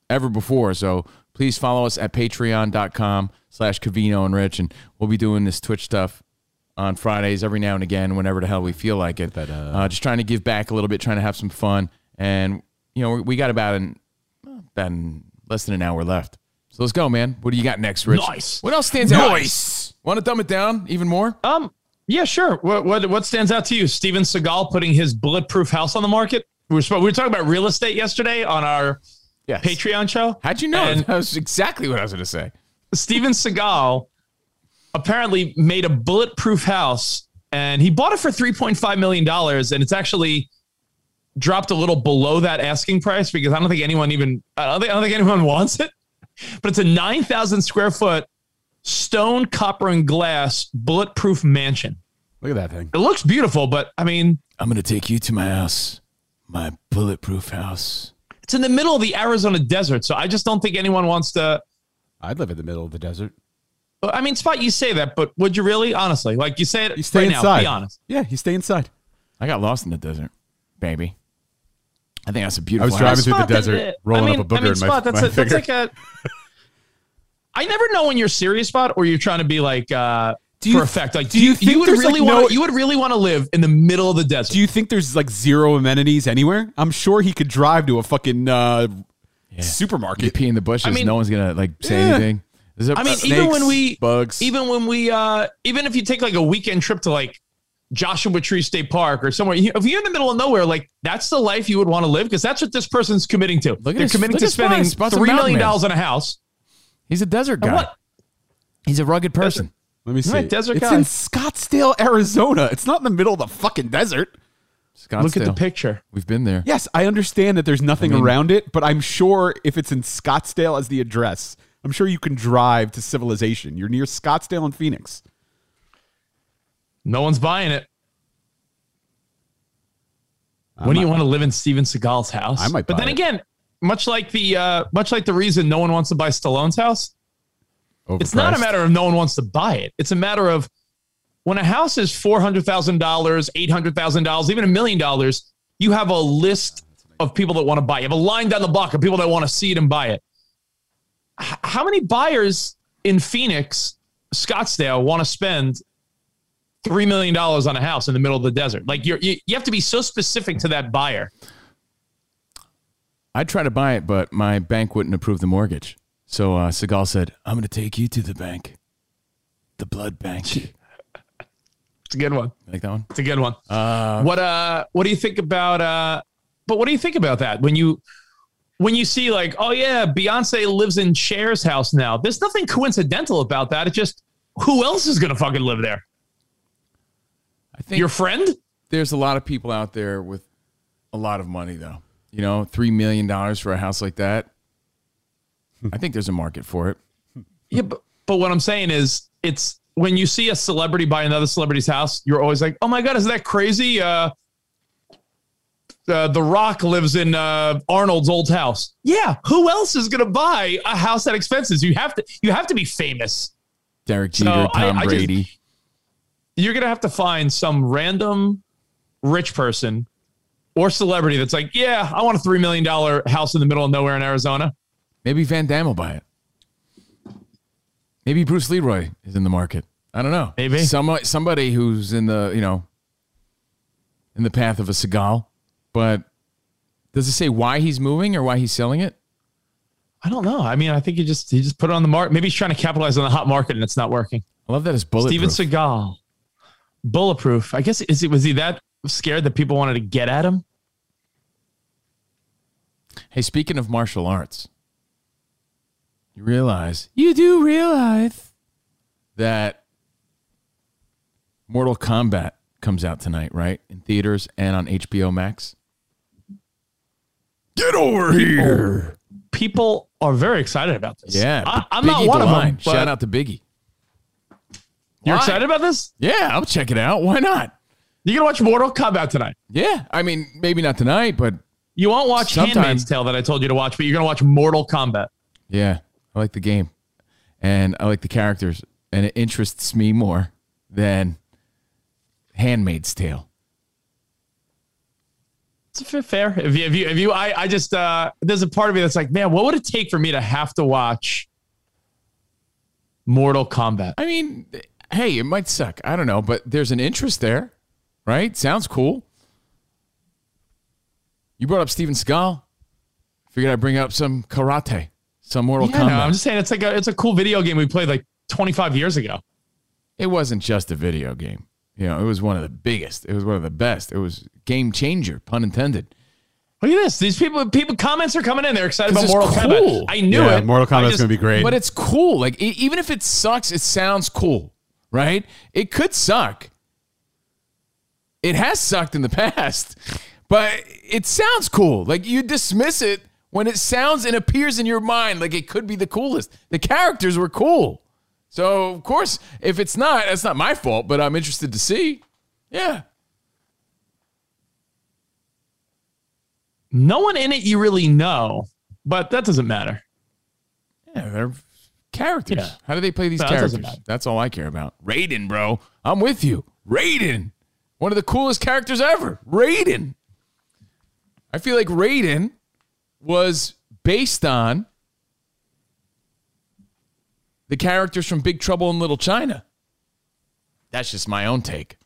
ever before. So please follow us at patreon.com slash Cavino and Rich. And we'll be doing this Twitch stuff on Fridays every now and again, whenever the hell we feel like it. uh, just trying to give back a little bit, trying to have some fun. And, you know, we got about an, about an, less than an hour left. So let's go, man. What do you got next, Rich? Nice. What else stands out? Nice. Want to dumb it down even more? Um, Yeah, sure. What what what stands out to you? Steven Seagal putting his bulletproof house on the market. We were, we were talking about real estate yesterday on our Yes. Patreon show. How'd you know? And- that was exactly what I was going to say. Steven Seagal apparently made a bulletproof house and he bought it for $3.5 million. And it's actually dropped a little below that asking price because I don't think anyone even, I don't think, I don't think anyone (laughs) wants it. But it's a 9,000 square foot stone, copper, and glass bulletproof mansion. Look at that thing. It looks beautiful, but I mean, I'm going to take you to my house, my bulletproof house. it's in the middle of the Arizona desert. So I just don't think anyone wants to. I'd live in the middle of the desert. I mean, Spot, you say that, but would you really? Honestly, like you say it You stay right inside. now, be honest. Yeah, you stay inside. I got lost in the desert, baby. I think that's a I beautiful. I was driving through the Spot, that- desert, rolling I mean, up a booger I mean, in my, Spot, that's, (laughs) my a, that's finger. like a. (laughs) I never know when you're serious, Spot, or you're trying to be like uh, Do you- for effect. Like, do do you you, think you would there's, really like, want no- to, you would really want to live in the middle of the desert? Do you think there's like zero amenities anywhere? I'm sure he could drive to a fucking uh, You supermarket. pee in the bushes. I mean- no one's gonna like say Yeah. anything. Is there I mean, snakes, even when we bugs, even when we uh even if you take like a weekend trip to like Joshua Tree State Park or somewhere. If you're in the middle of nowhere, like that's the life you would want to live because that's what this person's committing to. at They're his- committing look to at spending Spot's a three mountain million man. dollars on a house. he's a desert guy. What? He's a rugged person. Let me see. Right, desert it's guy. in Scottsdale, Arizona. It's not in the middle of the fucking desert. Scottsdale. Look at the picture. We've been there. Yes, I understand that there's nothing I mean- around it, but I'm sure if it's in Scottsdale as the address, I'm sure you can drive to civilization. You're near Scottsdale and Phoenix. No one's buying it. When do you want to live in Steven Seagal's house? I might But buy then it. again, much like the uh, much like the reason no one wants to buy Stallone's house, it's not a matter of no one wants to buy it. It's a matter of when a house is four hundred thousand dollars, eight hundred thousand dollars, even a million dollars, you have a list of people that want to buy. it. You have a line down the block of people that want to see it and buy it. H- how many buyers in Phoenix, Scottsdale, want to spend three million dollars on a house in the middle of the desert? Like you're, you, you have to be so specific to that buyer. I'd try to buy it, but my bank wouldn't approve the mortgage. So uh, Seagal said, "I'm going to take you to the bank, the blood bank." (laughs) It's a good one. like that one? It's a good one. what uh what do you think about uh but what do you think about that when you when you see like, oh yeah, Beyonce lives in Cher's house now. There's nothing coincidental about that. It's just who else is gonna fucking live there? I think Your friend? there's a lot of people out there with a lot of money, though. You know, three million dollars for a house like that. (laughs) I think there's a market for it. Yeah, but, but what I'm saying is it's when you see a celebrity buy another celebrity's house, you're always like, oh my God, isn't that crazy? Uh uh, the Rock lives in uh, Arnold's old house. Yeah, who else is going to buy a house that expensive? You have to. You have to be famous. Derek Jeter, I- Tom I just- Brady. You're going to have to find some random rich person or celebrity that's like, yeah, I want a three million dollar house in the middle of nowhere in Arizona. Maybe Van Damme will buy it. Maybe Bruce Leroy is in the market. I don't know. Maybe. somebody somebody who's in the you know in the path of a Seagal. But does it say why he's moving or why he's selling it? I don't know. I mean, I think he just he just put it on the market. Maybe he's trying to capitalize on the hot market and it's not working. I love that it's bulletproof. Steven Seagal, bulletproof. I guess is he was he that scared that people wanted to get at him? Hey, speaking of martial arts, you realize you do realize that Mortal Kombat comes out tonight, right? In theaters and on HBO Max. Get over here. People are very excited about this. Yeah. I, I'm Biggie not one of them. Shout out to Biggie. You're Why? excited about this? Yeah, I'll check it out. Why not? You gonna watch Mortal Kombat tonight? Yeah. I mean, maybe not tonight, but You won't watch Sometime. Handmaid's Tale that I told you to watch, but you're gonna watch Mortal Kombat. yeah, I like the game and I like the characters, and it interests me more than Handmaid's Tale. It's fa- fair. If you, if you, if you, I, I just, uh, there's a part of me that's like, man, what would it take for me to have to watch Mortal Kombat? I mean, hey, it might suck. I don't know, but there's an interest there, right? Sounds cool. You brought up Steven Seagal. Figured I'd bring up some karate, some Mortal Yeah, Kombat. no, I'm just saying it's like a, it's a cool video game we played like 25 years ago. it wasn't just a video game. You know, it was one of the biggest. It was one of the best. It was game changer, pun intended. Look at this. These people, people comments are coming in. They're excited about Mortal it's Kombat. I knew yeah, it. Mortal Kombat's just- gonna be great. But it's cool. Like e- even if it sucks, it sounds cool, right? It could suck. It has sucked in the (laughs) past, but it sounds cool. Like you dismiss it when it sounds and appears in your mind like it could be the coolest. The characters were cool. So, of course, if it's not, that's not my fault, but I'm interested to see. Yeah. No one in it you really know, but that doesn't matter. Yeah, they're characters. Yeah. How do they play these No, characters? matter. That's all I care about. Raiden, bro. I'm with you. Raiden. One of the coolest characters ever. Raiden. I feel like Raiden was based on the characters from Big Trouble in Little China. That's just my own take.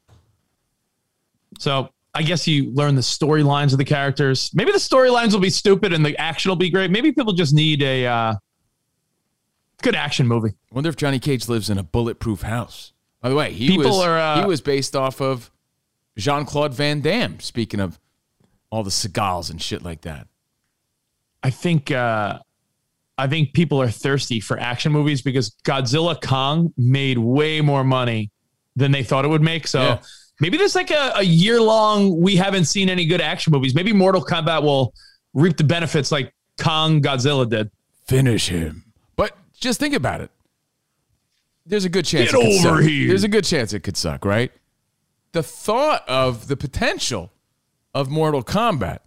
So I guess you learn the storylines of the characters. Maybe the storylines will be stupid and the action will be great. Maybe people just need a uh, good action movie. I wonder if Johnny Cage lives in a bulletproof house. By the way, he People was are, uh, he was based off of Jean Claude Van Damme. Speaking of all the Seagals and shit like that. I think uh, I think people are thirsty for action movies because Godzilla Kong made way more money than they thought it would make. So Yeah. maybe there's like a, a year long we haven't seen any good action movies. Maybe Mortal Kombat will reap the benefits like Kong Godzilla did. Finish him. Just think about it. There's a good chance Get it could over suck. here. There's a good chance it could suck, right? The thought of the potential of Mortal Kombat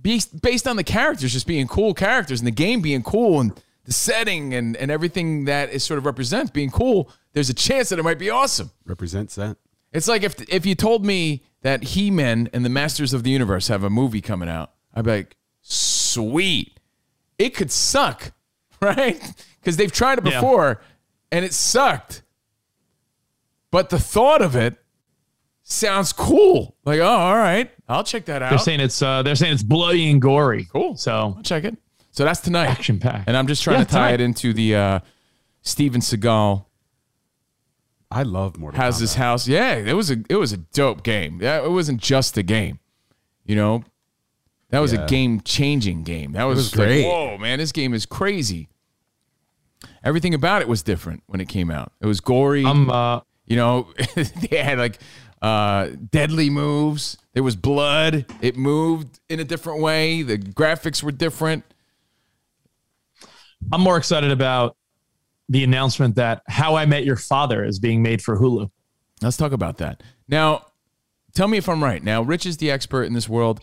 based, based on the characters just being cool characters and the game being cool and the setting and, and everything that it sort of represents being cool, there's a chance that it might be awesome. Represents that. It's like if if you told me that He Man and the Masters of the Universe have a movie coming out, I'd be like, sweet. It could suck, (laughs) right? Because they've tried it Yeah. before and it sucked. But the thought of it sounds cool. Like, oh, all right, I'll check that out. They're saying it's uh, they're saying it's bloody and gory. Cool. So I'll check it. So that's tonight. action pack. And I'm just trying Yeah, to tie tonight. it into the uh, Steven Seagal I love Mortal has Kombat. his house. Yeah, it was a it was a dope game. Yeah, it wasn't just a game. You know, that was a game changing game. That was, was like, great. Whoa, man, this game is crazy. Everything about it was different when it came out. It was gory. I'm uh, you know, (laughs) they had like uh, deadly moves. There was blood. It moved in a different way. The graphics were different. I'm more excited about the announcement that How I Met Your Father is being made for Hulu. Let's talk about that. Now, tell me if I'm right. Now, Rich is the expert in this world.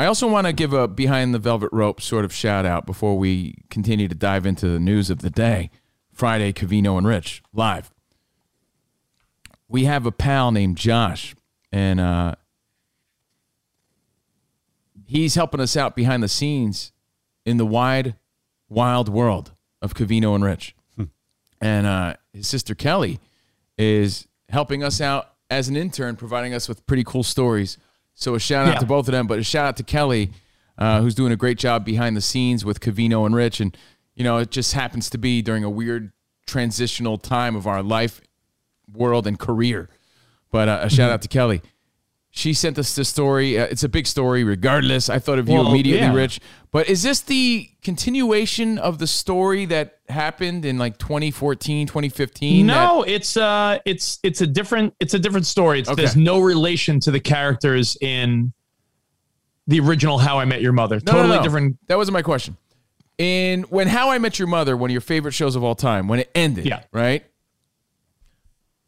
I also want to give a behind the velvet rope sort of shout out before we continue to dive into the news of the day. Friday, Cavino and Rich live. We have a pal named Josh, and uh, he's helping us out behind the scenes in the wide, wild world of Cavino and Rich. and uh, his sister Kelly is helping us out as an intern, providing us with pretty cool stories. So a shout out Yeah. to both of them, but a shout out to Kelly, uh, who's doing a great job behind the scenes with Cavino and Rich. And you know, it just happens to be during a weird transitional time of our life, world, and career. But uh, a shout out to Kelly. She sent us this story. Uh, it's a big story, regardless. I thought of you Well, immediately, yeah. Rich. But is this the continuation of the story that happened in like 2014, 2015? that- No, it's uh it's it's a different it's a different story. It's, Okay. There's no relation to the characters in the original How I Met Your Mother. No, no, totally no. different. That wasn't my question. In when How I Met Your Mother, one of your favorite shows of all time, when it ended, Yeah. right?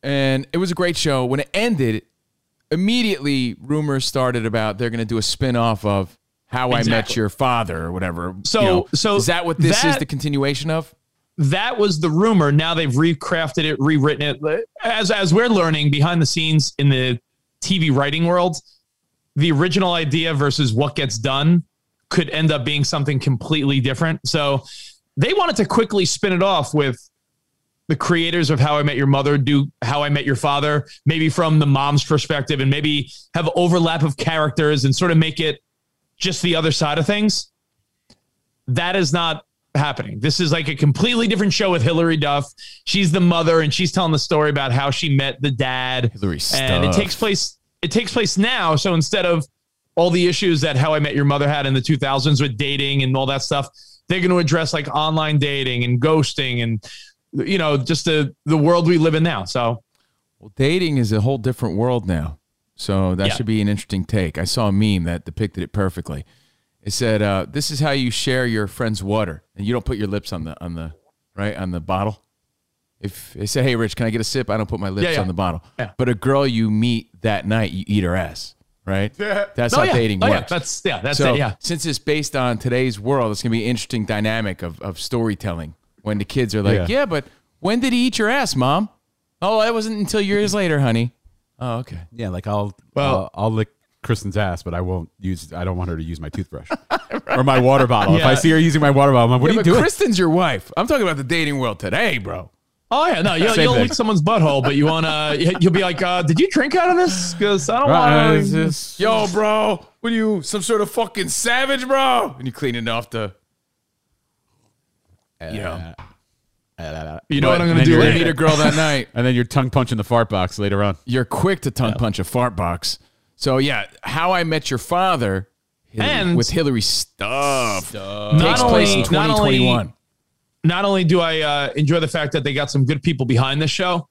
And it was a great show. When it ended, immediately rumors started about they're going to do a spin-off of How I Met Your Father or whatever. So- You know, so is that what this is the continuation of? That was the rumor. Now they've recrafted it, rewritten it. As as we're learning behind the scenes in the TV writing world, the original idea versus what gets done could end up being something completely different. So they wanted to quickly spin it off with the creators of How I Met Your Mother do How I Met Your Father, maybe from the mom's perspective, and maybe have overlap of characters and sort of make it just the other side of things. That is not happening. This is like a completely different show with Hilary Duff. She's the mother and she's telling the story about how she met the dad. Hilary and it takes place it takes place now. So instead of all the issues that How I Met Your Mother had in the 2000s with dating and all that stuff, they're going to address like online dating and ghosting and you know just the the world we live in now. So Well, dating is a whole different world now. So that Yeah. should be an interesting take. I saw a meme that depicted it perfectly. It said, uh, "This is how you share your friend's water, and you don't put your lips on the on the right on the bottle." If they say, "Hey, Rich, can I get a sip?" I don't put my lips Yeah, yeah. on the bottle. Yeah. But a girl you meet that night, you eat her ass, right? (laughs) That's Oh, how yeah. dating Oh, yeah. works. That's yeah, that's so it. Yeah. since it's based on today's world, it's gonna be an interesting dynamic of, of storytelling when the kids are like, Yeah. yeah. but when did he eat your ass, mom? Oh, that wasn't until years later, honey. Oh, okay. Yeah, like I'll Well- I'll, I'll lick Kristen's ass, but I won't use. I don't want her to use my toothbrush (laughs) or my water bottle. If I see her using my water bottle, I'm like, what Yeah, are you doing? Kristen's your wife. I'm talking about the dating world today, bro. Oh yeah, no, you'll, Same you'll lick someone's butthole, but you wanna you'll be like, uh, did you drink out of this? Because I don't Right, want it's to. just- Yo, bro, what are you, some sort of fucking savage, bro? And you clean it off the. Yeah. You know what I'm gonna do you're- You (laughs) meet a girl that night. (laughs) and then you're tongue punching the fart box later on. You're quick to tongue punch a fart box. So yeah, How I Met Your Father, Hilary- And- with Hilary Stuff, Not takes place in only- not only- 2021. not only do I uh, enjoy the fact that they got some good people behind this show,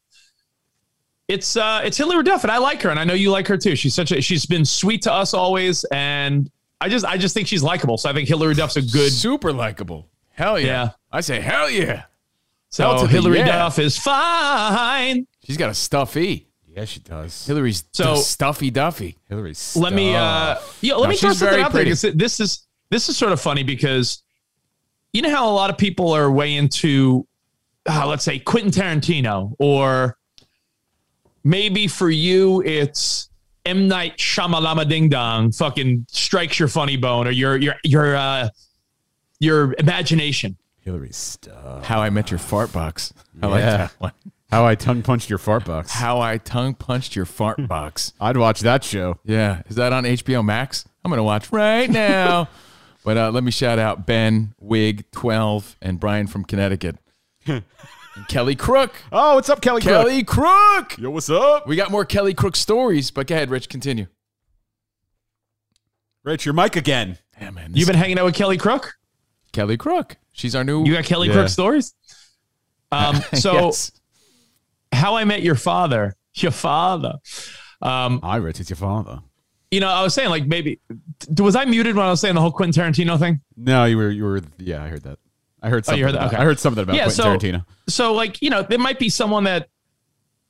it's uh, it's Hilary Duff, and I like her, and I know you like her too. She's such a she's been sweet to us always, and I just I just think she's likable. So I think Hilary Duff's a good. super likable. Hell yeah. Yeah. I say hell yeah. So Hell to Hilary yeah. Duff is fine. She's got a stuffy. Yeah, she does. Hilary's So- so stuffy duffy. Hilary's. Let me uh, yeah, let No, me throw something very out there. This is this is sort of funny because you know how a lot of people are way into, uh, let's say Quentin Tarantino, or maybe for you it's M Night Shyamalama Ding Dong, fucking strikes your funny bone or your your your uh, your imagination. Hilary's stuff. How I Met Your Fart Box. I like Yeah. that one. How I tongue punched your fart box. How I tongue punched your fart box. I'd watch that show. Yeah. Is that on HBO Max? I'm going to watch right (laughs) now. but uh, let me shout out Ben, Wig, 12, and Brian from Connecticut. and (laughs) Kelly Crook. Oh, what's up, Kelly? Crook? Kelly Crook. Yo, what's up? We got more Kelly Crook stories, but go ahead, Rich. Continue. Rich, your mic again. Yeah, man. You've been hanging out with Kelly Crook. Kelly Crook. She's our new. You got Kelly Yeah. Crook stories. (laughs) Um, so Yes. how I met your father, your father. Um, Hi, Rich. It's your father. you know, I was saying like maybe was I muted when I was saying the whole Quentin Tarantino thing? No, you were. You were. Yeah, I heard that. I heard Oh, something. you heard that? about- Okay. I heard something about Yeah, Quentin so- Tarantino. So like you know, there might be someone that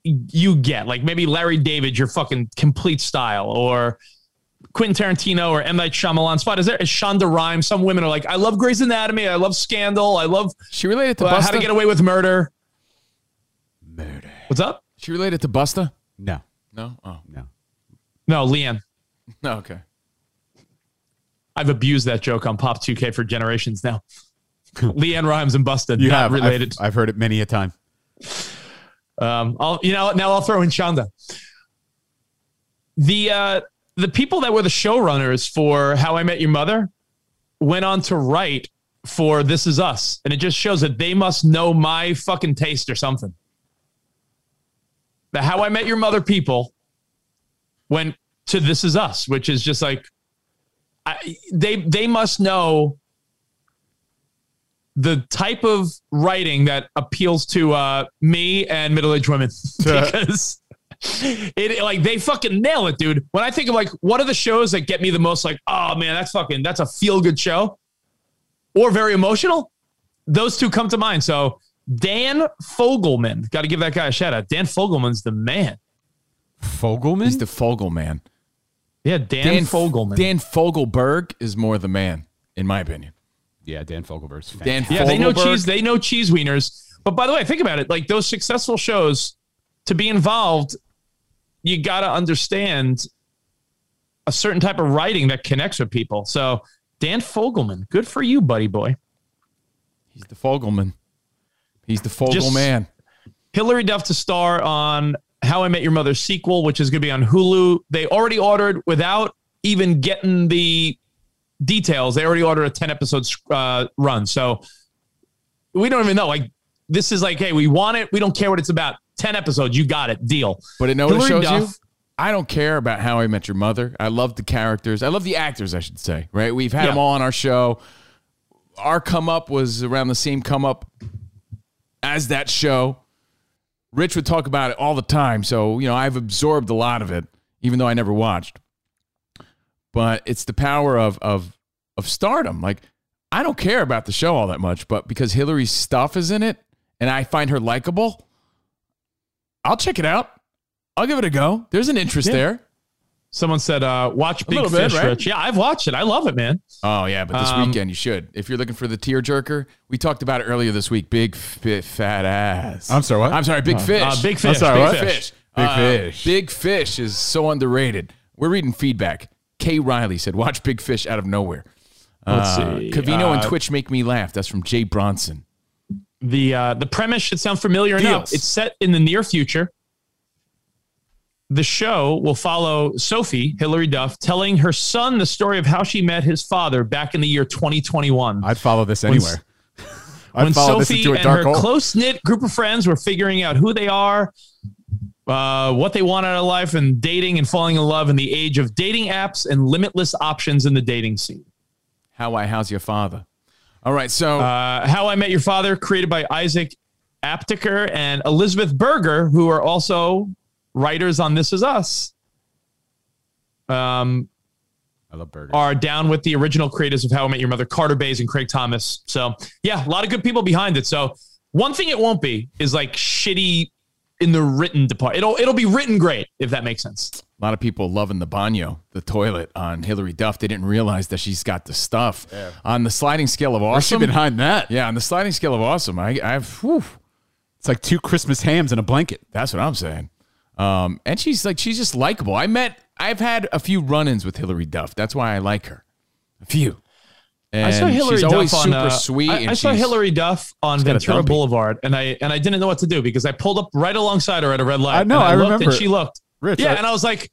you get like maybe Larry David, your fucking complete style, or Quentin Tarantino or M Night Shyamalan spot. Is there is Shonda Rhimes? Some women are like, I love Grey's Anatomy, I love Scandal, I love She related to uh, How to Get Away with Murder. Murder. What's up? She related to Busta? No, No. Oh. no. No, Leanne. (laughs) No. Okay. I've abused that joke on Pop 2K for generations now. (laughs) LeAnn Rimes and Busta, You not have. I've- related. I've, heard it many a time. Um, I'll you know now I'll throw in Shonda. The uh, the people that were the showrunners for How I Met Your Mother went on to write for This Is Us, and it just shows that they must know my fucking taste or something. The How I Met Your Mother people went to This Is Us, which is just like I, they they must know the type of writing that appeals to uh, me and middle-aged women (laughs) because it like they fucking nail it, dude. When I think of like what are the shows that get me the most, like oh man, that's fucking that's a feel-good show, or very emotional. Those two come to mind. So Dan Fogelman, got to give that guy a shout out. Dan Fogelman's the man. Fogelman. He's the Fogel man. Yeah, Dan, Fogelman. Dan Fogelberg is more the man, in my opinion. yeah, Dan Fogelberg's fan. Dan Yeah, they know cheese. They know cheese wieners. But by the way, think about it. Like those successful shows, to be involved, you got to understand a certain type of writing that connects with people. So Dan Fogelman, good for you, buddy boy. He's the Fogelman. He's the Fogel Just- man. Hilary Duff to star on How I Met Your Mother sequel, which is going to be on Hulu. They already ordered without even getting the details. They already ordered a ten episode uh, run. So we don't even know. Like this is like, hey, we want it. We don't care what it's about. Ten episodes, you got it. Deal. But it know what it Hilary shows you? I don't care about How I Met Your Mother. I love the characters. I love the actors, I should say. Right? We've had Yeah. them all on our show. Our come up was around the same come up as that show. Rich would talk about it all the time, so you know I've absorbed a lot of it, even though I never watched. But it's the power of of of stardom. Like I don't care about the show all that much, but because Hilary's stuff is in it and I find her likable, I'll check it out. I'll give it a go. There's an interest Yeah. there. Someone said, uh, "Watch Big little bit, Fish." right? Rich. Yeah, I've watched it. I love it, man. Oh yeah, but this Um, weekend you should. If you're looking for the tearjerker, we talked about it earlier this week. Big fi- fat ass. I'm sorry, what? I'm sorry, big fish. uh, Big I'm Fish, sorry, Big what? Fish. Big Uh, Fish. Big fish is so underrated. We're reading feedback. Kay Riley said, "Watch Big Fish out of nowhere." Let's Uh, see. Cavino and Uh, Twitch make me laugh. That's from Jay Bronson. The uh, the premise should sound familiar enough. It's set in the near future. The show will follow Sophie Hilary Duff telling her son the story of how she met his father back in the year 2021. I'd follow this When- anywhere. (laughs) When this Sophie and her close knit group of friends were figuring out who they are, uh, what they want out of life, and dating and falling in love in the age of dating apps and limitless options in the dating scene. How I how's your father? All right, so Uh, How I Met Your Father, created by Isaac Aptaker and Elizabeth Berger, who are also writers on This Is Us. Um, I love burgers. are down with the original creators of How I Met Your Mother, Carter Bays and Craig Thomas. So yeah, a lot of good people behind it. So one thing it won't be is like shitty in the written department. It'll it'll be written great if that makes sense. A lot of people loving the baño, the toilet on Hilary Duff. They didn't realize that she's got the stuff yeah. on the sliding scale of Where's she behind that? Yeah, on the sliding scale of awesome, I, I've whew, It's like two Christmas hams in a blanket. that's what I'm saying. Um, and she's like she's just likable. I met, I've had a few run-ins with Hilary Duff. That's why I like her. A few. And I saw Hilary she's Duff always on, super uh, sweet. I, and I saw Hilary Duff on Ventura. Boulevard, and I and I didn't know what to do because I pulled up right alongside her at a red light. I know, and I looked remember. And she looked. Rich, yeah, I- and I was like,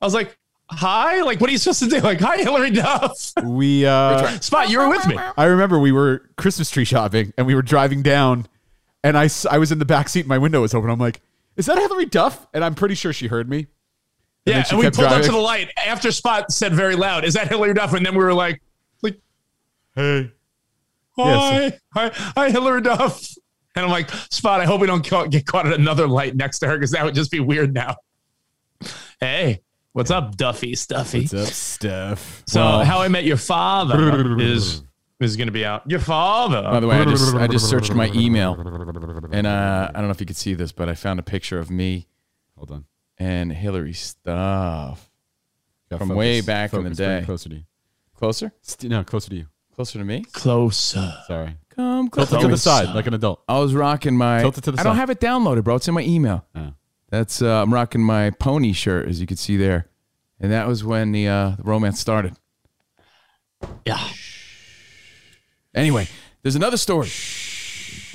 I was like, hi. Like, what are you supposed to do? (laughs) Like, hi, Hilary Duff. We uh Spot, you were with me. I remember we were Christmas tree shopping and we were driving down and I I was in the back seat my window was open. I'm like, is that Hilary Duff? And I'm pretty sure she heard me. Yeah, and we kept pulled up to the light after Spot said very loud, "Is that Hilary Duff?" And then we were like, "Like, Hey. hi, Yes. hi, hi, Hilary Duff." And I'm like, "Spot, I hope we don't ca- get caught at another light next to her because that would just be weird now." Hey, what's up, Duffy Stuffy? What's up, Steph? So, Well- How I Met Your Father (laughs) is is going to be out. Your father. By the way, I just I just (laughs) searched my email, and uh, I don't know if you could see this, but I found a picture of me Hold on. and Hilary stuff Gotta from focus- way back in the focus, bring it day. Closer to you. Closer, St- no, closer to you. closer to me. Closer. Sorry. Come Tilt closer it to the side like an adult. I was rocking my. Tilt it to the I don't have it downloaded, bro. It's in my email. That's uh, I'm rocking my pony shirt, as you can see there, and that was when the, uh, the romance started. Yeah. Anyway, there's another story.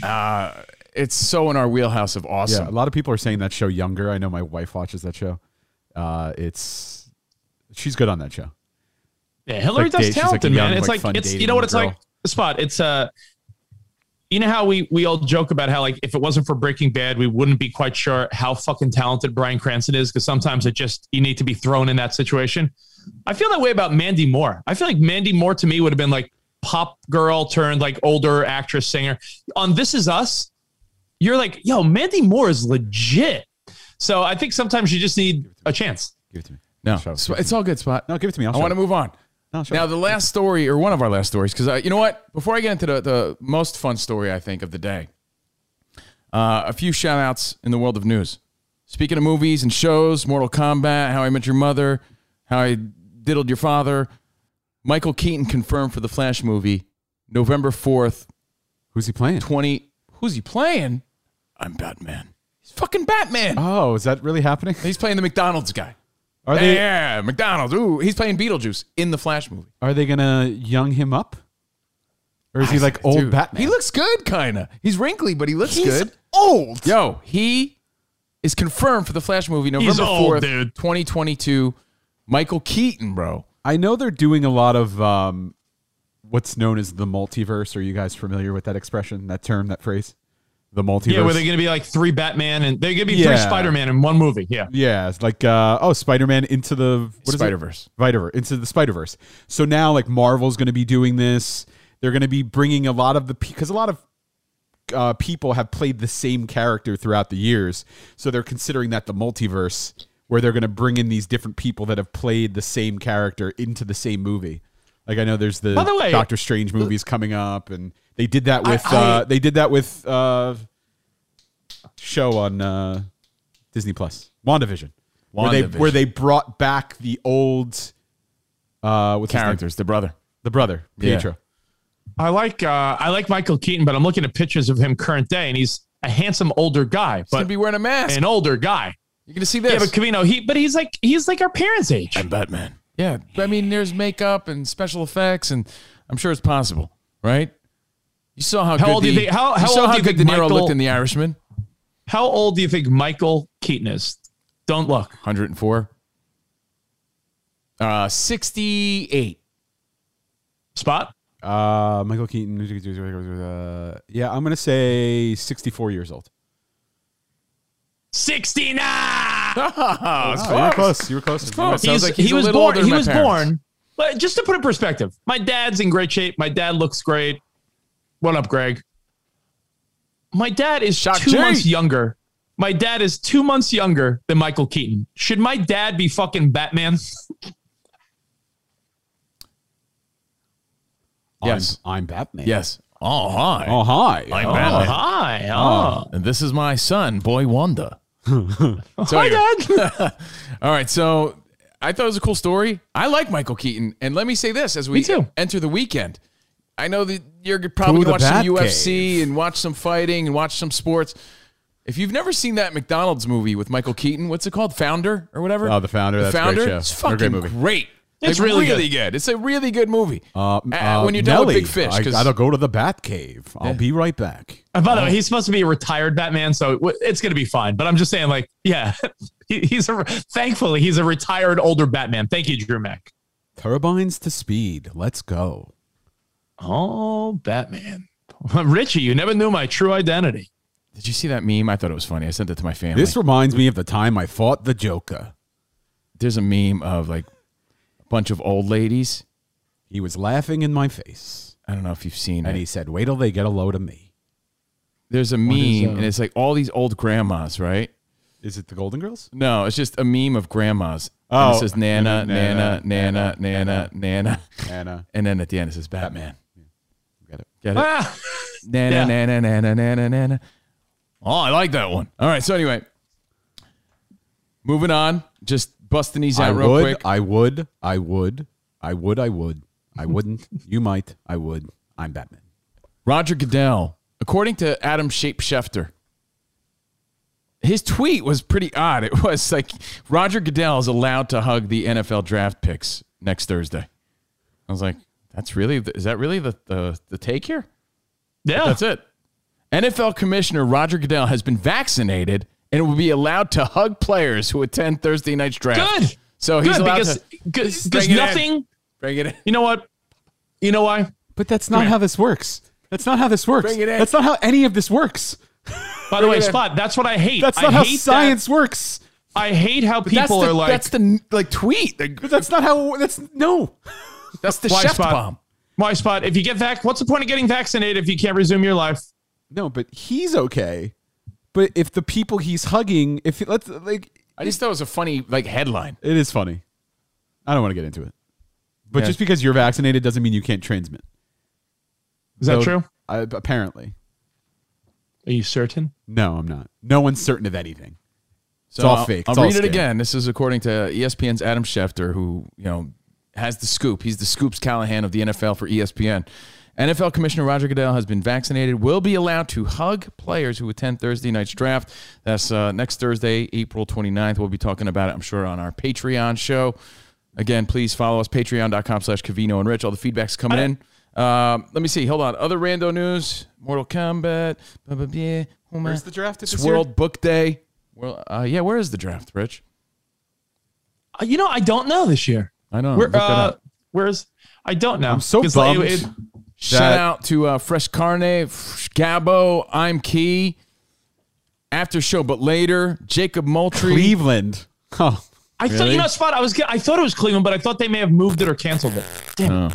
Uh, it's so in our wheelhouse of awesome. Yeah, a lot of people are saying that show younger. I know my wife watches that show. Uh, it's she's good on that show. Yeah, Hilary like Duff's date- she's like a talented, man. young, It's like, like, it's you know what it's girl. like. Spot. It's uh you know how we we all joke about how like if it wasn't for Breaking Bad, we wouldn't be quite sure how fucking talented Bryan Cranston is because sometimes it just you need to be thrown in that situation. I feel that way about Mandy Moore. I feel like Mandy Moore to me would have been like pop girl turned like older actress singer. On This Is Us, you're like, yo, Mandy Moore is legit. So I think sometimes you just need a chance. Give it to me. No, Show it. Sp- it's all good, Spot. No, give it to me. I'll I show want to move on. No, show Now, the last story, or one of our last stories, because you know what? Before I get into the, the most fun story, I think, of the day, uh, a few shout outs in the world of news. Speaking of movies and shows, Mortal Kombat, How I Met Your Mother, How I Diddled Your Father, Michael Keaton confirmed for the Flash movie November 4th, Who's he playing? 20. Who's he playing? I'm Batman. He's fucking Batman. Oh, is that really happening? He's playing the McDonald's guy. Are they yeah, McDonald's. Ooh, he's playing Beetlejuice in the Flash movie. are they gonna young him up? Or is he like old Dude, Batman? He looks good, kind of. He's wrinkly, but he looks He's good. old. Yo, he is confirmed for the Flash movie November 4th, 2022. Michael Keaton, bro. I know they're doing a lot of um, what's known as the multiverse. Are you guys familiar with that expression, that term, that phrase? The multiverse. Yeah, where they're going to be like three Batman and they're going to be three Spider Man in one movie. Yeah. Yeah, it's like uh, oh, Spider Man into the what is it? Spider-Verse. Spider into the Spider Verse. So now, like Marvel's going to be doing this. They're going to be bringing a lot of the because a lot of uh, people have played the same character throughout the years. So they're considering that the multiverse, where they're going to bring in these different people that have played the same character into the same movie. Like I know there's the, By the way- Doctor Strange movies coming up, and they did that with I- uh, they did that with uh, show on uh, Disney Plus, WandaVision, where they where they brought back the old uh, what's? Characters, the brother. the brother Yeah. Pietro. I like uh, I like Michael Keaton, but I'm looking at pictures of him current day, and he's a handsome older guy, He's gonna but be wearing a mask. an older guy. You're gonna see this. Yeah, but Cavino, he but he's like he's like our parents' age. I'm Batman. Yeah, I mean, there's makeup and special effects, and I'm sure it's possible, right? You saw how, How good old do you the- think- how- how saw old how do you good think De Niro Michael- looked in The Irishman? How old do you think Michael Keaton is? Don't look. 104. Uh, 68. Spot. Uh, Michael Keaton. Uh, yeah, I'm gonna say 64 years old. 69. (laughs) Oh, Oh, you were close. You were close. close. Sounds like he was born. He was parents. born. But just to put it in perspective, my dad's in great shape. My dad looks great. What up, Greg? My dad is Shock two G. months younger. My dad is two months younger than Michael Keaton. Should my dad be fucking Batman? Yes. I'm, I'm Batman. Yes. Oh, hi. Oh hi. I'm Oh, Batman. hi. Oh. oh. And this is my son, Boy Wanda. (laughs) so Hi. Dad. (laughs) All right, so I thought it was a cool story. I like Michael Keaton, and let me say this as we enter the weekend. I know that you're probably To gonna watch some UFC Cave. and watch some fighting and watch some sports. If you've never seen that McDonald's movie with Michael Keaton, what's it called? Founder or whatever? Oh, The Founder, The that's a great Founder. show. It's They're a fucking great movie. great. It's Like, really really good. good. It's a really good movie. Uh, Uh, when you're done with Big Fish, I gotta go to the Bat Cave. I'll be right back. And by the way, he's supposed to be a retired Batman, so it's going to be fine. But I'm just saying, like, yeah, (laughs) he's a, thankfully he's a retired older Batman. Thank you, Drew Mack. Turbines to speed. Let's go. Oh, Batman. (laughs) Richie, you never knew my true identity. Did you see that meme? I thought it was funny. I sent it to my family. This reminds me of the time I fought the Joker. There's a meme of like a bunch of old ladies. He was laughing in my face, I don't know if you've seen it. and it. he said, "Wait till they get a load of me." There's a is meme, uh, and it's like all these old grandmas, right? Is it the Golden Girls? No, it's just a meme of grandmas. And Oh. it says Nana, Nana, Nana, Nana, Nana, Nana, Anna. and then at the end it says Batman. Get it? Get it? Ah, (laughs) Nana, Yeah. Nana, Nana, Nana, Nana. Oh, I like that one. All right, so anyway, moving on. Just busting these I out real would, quick. I would, I would, I would, I would, I wouldn't. (laughs) you might, I would. I'm Batman. Roger Goodell, according to Adam Shape Schefter, his tweet was pretty odd. It was like Roger Goodell is allowed to hug the NFL draft picks next Thursday. I was like, that's really the, is that really the the, the take here? yeah. That's it. NFL Commissioner Roger Goodell has been vaccinated and will be allowed to hug players who attend Thursday night's draft. Good. So he's Good, allowed because to because Bring it in. nothing. bring it in. You know what? You know why? But that's not here. how this works. That's not how this works. Bring it in. That's not how any of this works. By the way. Spot. That's what I hate. That's I not how hate science works. I hate how That's people the, are like. that's the like tweet. Like, But that's not how. That's no. That's the Why, chef Spot? bomb. Why spot? If you get vac, what's the point of getting vaccinated if you can't resume your life? No, but he's okay. But if the people he's hugging, if it, let's like, I just thought it was a funny like headline. it is funny. I don't want to get into it. But Yeah. just because you're vaccinated doesn't mean you can't transmit. Is that So, true? I, apparently, Are you certain? no, I'm not. No one's certain of anything. So it's all I'll, fake. I'll It's all read it scam. again. This is according to ESPN's Adam Schefter, who you know has the scoop. He's the scoops Callahan of the NFL for ESPN. NFL Commissioner Roger Goodell has been vaccinated. Will be allowed to hug players who attend Thursday night's draft. That's uh, next Thursday, April 29th. We'll be talking about it, I'm sure, on our Patreon show. Again, please follow us, patreon.com slash Cavino and Rich. All the feedback's coming in. Um, let me see. Hold on. Other rando news. Mortal Kombat. Blah, blah, blah. Where's the draft It's year? World Book Day. Well, uh, yeah, where is the draft, Rich? Uh, You know, I don't know this year. I know. Look uh. Where's I don't know. I'm so 'Cause, like, bummed. it- Shout out to uh, Fresh Carne, Gabo, I'm Key. After show, but later, Jacob Moultrie. Cleveland. (laughs) Oh, I thought you know spot. I was I thought it was Cleveland, but I thought they may have moved it or canceled it. Damn.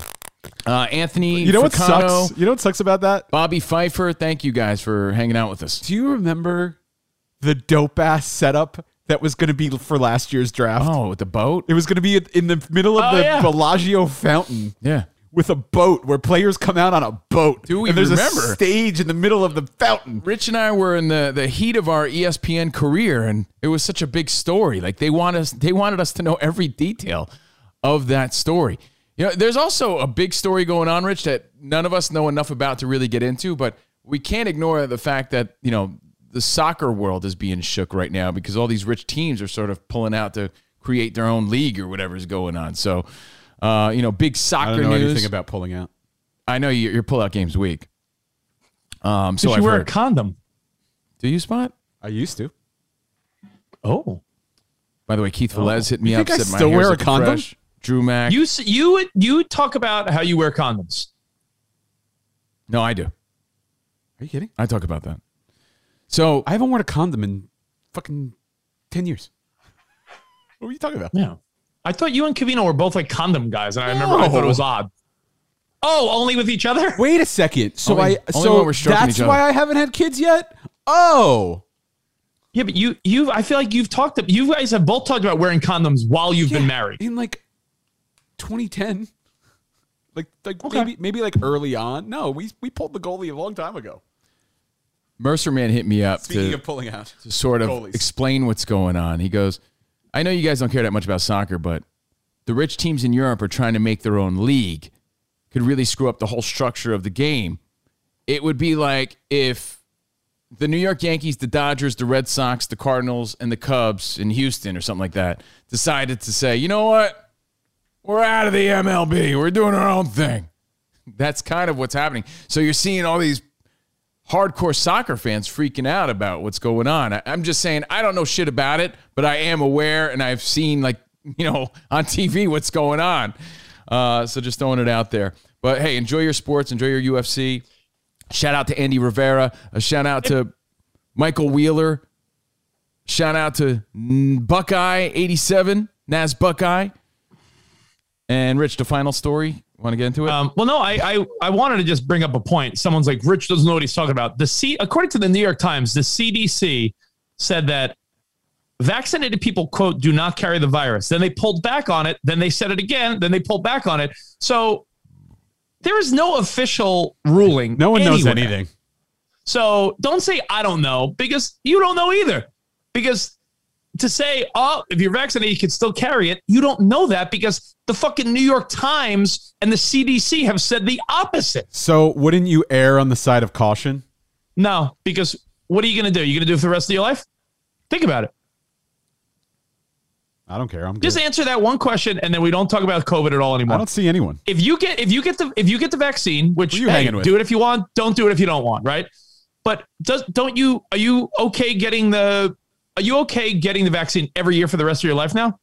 Uh, Anthony. you know what sucks? You know what sucks about that? Bobby Pfeiffer. Thank you guys for hanging out with us. Do you remember the dope ass setup that was going to be for last year's draft? Oh, with the boat? It was going to be in the middle of Oh, the yeah. Bellagio fountain Yeah. with a boat where players come out on a boat. Do we and there's remember? a stage in the middle of the fountain. Rich and I were in the, the heat of our ESPN career, and it was such a big story. Like they want us, they wanted us to know every detail of that story. You know, there's also a big story going on, Rich, that none of us know enough about to really get into, but we can't ignore the fact that you know the soccer world is being shook right now because all these rich teams are sort of pulling out to create their own league or whatever's going on. So, uh, you know, big I soccer don't know news. anything about pulling out. I know you- your pullout game's weak. Um, so Did I've wear heard. a condom? Do you spot? I used to. Oh, By the way, Keith Velez hit me You up. think I said my still hair's wear a condom? fresh. Drew Mack. you you you talk about how you wear condoms. no, I do. Are you kidding? I talk about that. So I haven't worn a condom in fucking 10 years. What were you talking about? Yeah, I thought you and Cavino were both like condom guys, and I remember I thought it was odd. Oh, only with each other? Wait a second. So Only- I only so when we're stroking that's each other. why I haven't had kids yet? Oh. Yeah, but you you I feel like you've talked. You guys have both talked about wearing condoms while you've been married. In like 2010. Like like Okay. maybe maybe like early on. No, we we pulled the goalie a long time ago. Mercer Man hit me up Speaking to, of pulling out. to sort of goalies. explain what's going on. He goes, I know you guys don't care that much about soccer, but the rich teams in Europe are trying to make their own league. Could really screw up the whole structure of the game. It would be like if the New York Yankees, the Dodgers, the Red Sox, the Cardinals, and the Cubs in Houston or something like that decided to say, you know what? We're out of the MLB. We're doing our own thing. (laughs) That's kind of what's happening. So you're seeing all these hardcore soccer fans freaking out about what's going on. I, I'm just saying, I don't know shit about it, but I am aware and I've seen, like, you know, (laughs) on TV what's going on. Uh, so just throwing it out there. But hey, enjoy your sports, enjoy your UFC. Shout out to Andy Rivera. A shout out to Michael Wheeler. Shout out to Buckeye 87, Nas Buckeye. And Rich, the final story. Want to get into it? Um, well, no, I, I I wanted to just bring up a point. Someone's like, Rich doesn't know what he's talking about. The C, according to the New York Times, the CDC said that vaccinated people quote do not carry the virus. Then they pulled back on it. Then they said it again. Then they pulled back on it. So there is no official ruling. No one knows anything. So don't say I don't know because you don't know either. Because to say, oh, if you're vaccinated, you can still carry it, you don't know that because the fucking New York Times and the CDC have said the opposite. So wouldn't you err on the side of caution? No, because what are you going to do? You're going to do it for the rest of your life? Think about it. I don't care. I'm good. Just answer that one question, and then we don't talk about COVID at all anymore. I don't see anyone. if you get if you get the if you get the vaccine, which Who you hey, hanging with? do it if you want, don't do it if you don't want, right? But does don't you are you okay getting the are you okay getting the vaccine every year for the rest of your life now?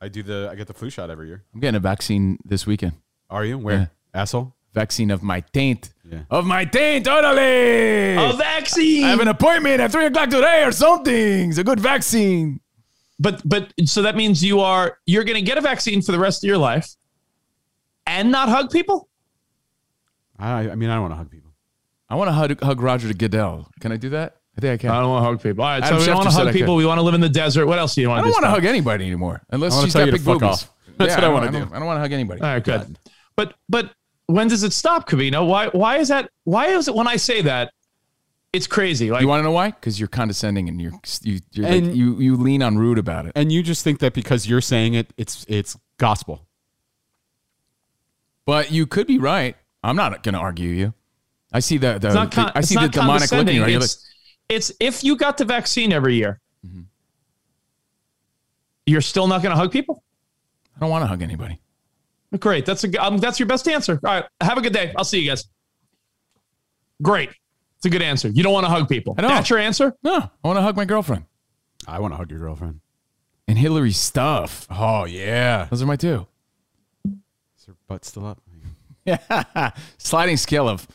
I do the I get the flu shot every year. I'm getting a vaccine this weekend. Are you? Where? Asshole? Vaccine of my taint. Yeah. Of my taint, totally. A vaccine. I have an appointment at three o'clock today or something. It's a good vaccine. but but so that means you are you're going to get a vaccine for the rest of your life and not hug people? I I mean I don't want to hug people. I want to hug, hug Roger to Goodell. Can I do that? I think I can. I don't want to hug people. All right, Adam so we don't want to hug people. We want to live in the desert. What else do you want I to don't do? want to hug anybody anymore unless I wanna she's tell got you to big fuck boobies. off. That's what I don't- wanna don't- I don't want to hug anybody. All right, good. But but when does it stop, Cavino? Why why is that? Why is it when I say that? It's crazy. Like You want to know why? Because you're condescending and you're you you're And- like, you you lean on rude about it. And you just think that because you're saying it, it's it's gospel. But you could be right. I'm not going to argue you. I see the, the. Con- the- I see the demonic look in condescending. You're like, It's, it's if you got the vaccine every year, Mm-hmm. you're still not going to hug people. I don't want to hug anybody. Great. That's a um, that's your best answer. All right. Have a good day. I'll see you guys. Great. It's a good answer. You don't want to hug people. I know. That's your answer. No, I want to hug my girlfriend I want to hug your girlfriend. and Hilary Duff. Oh yeah. Those are my two. Is her butt still up? (laughs) yeah. Sliding scale of.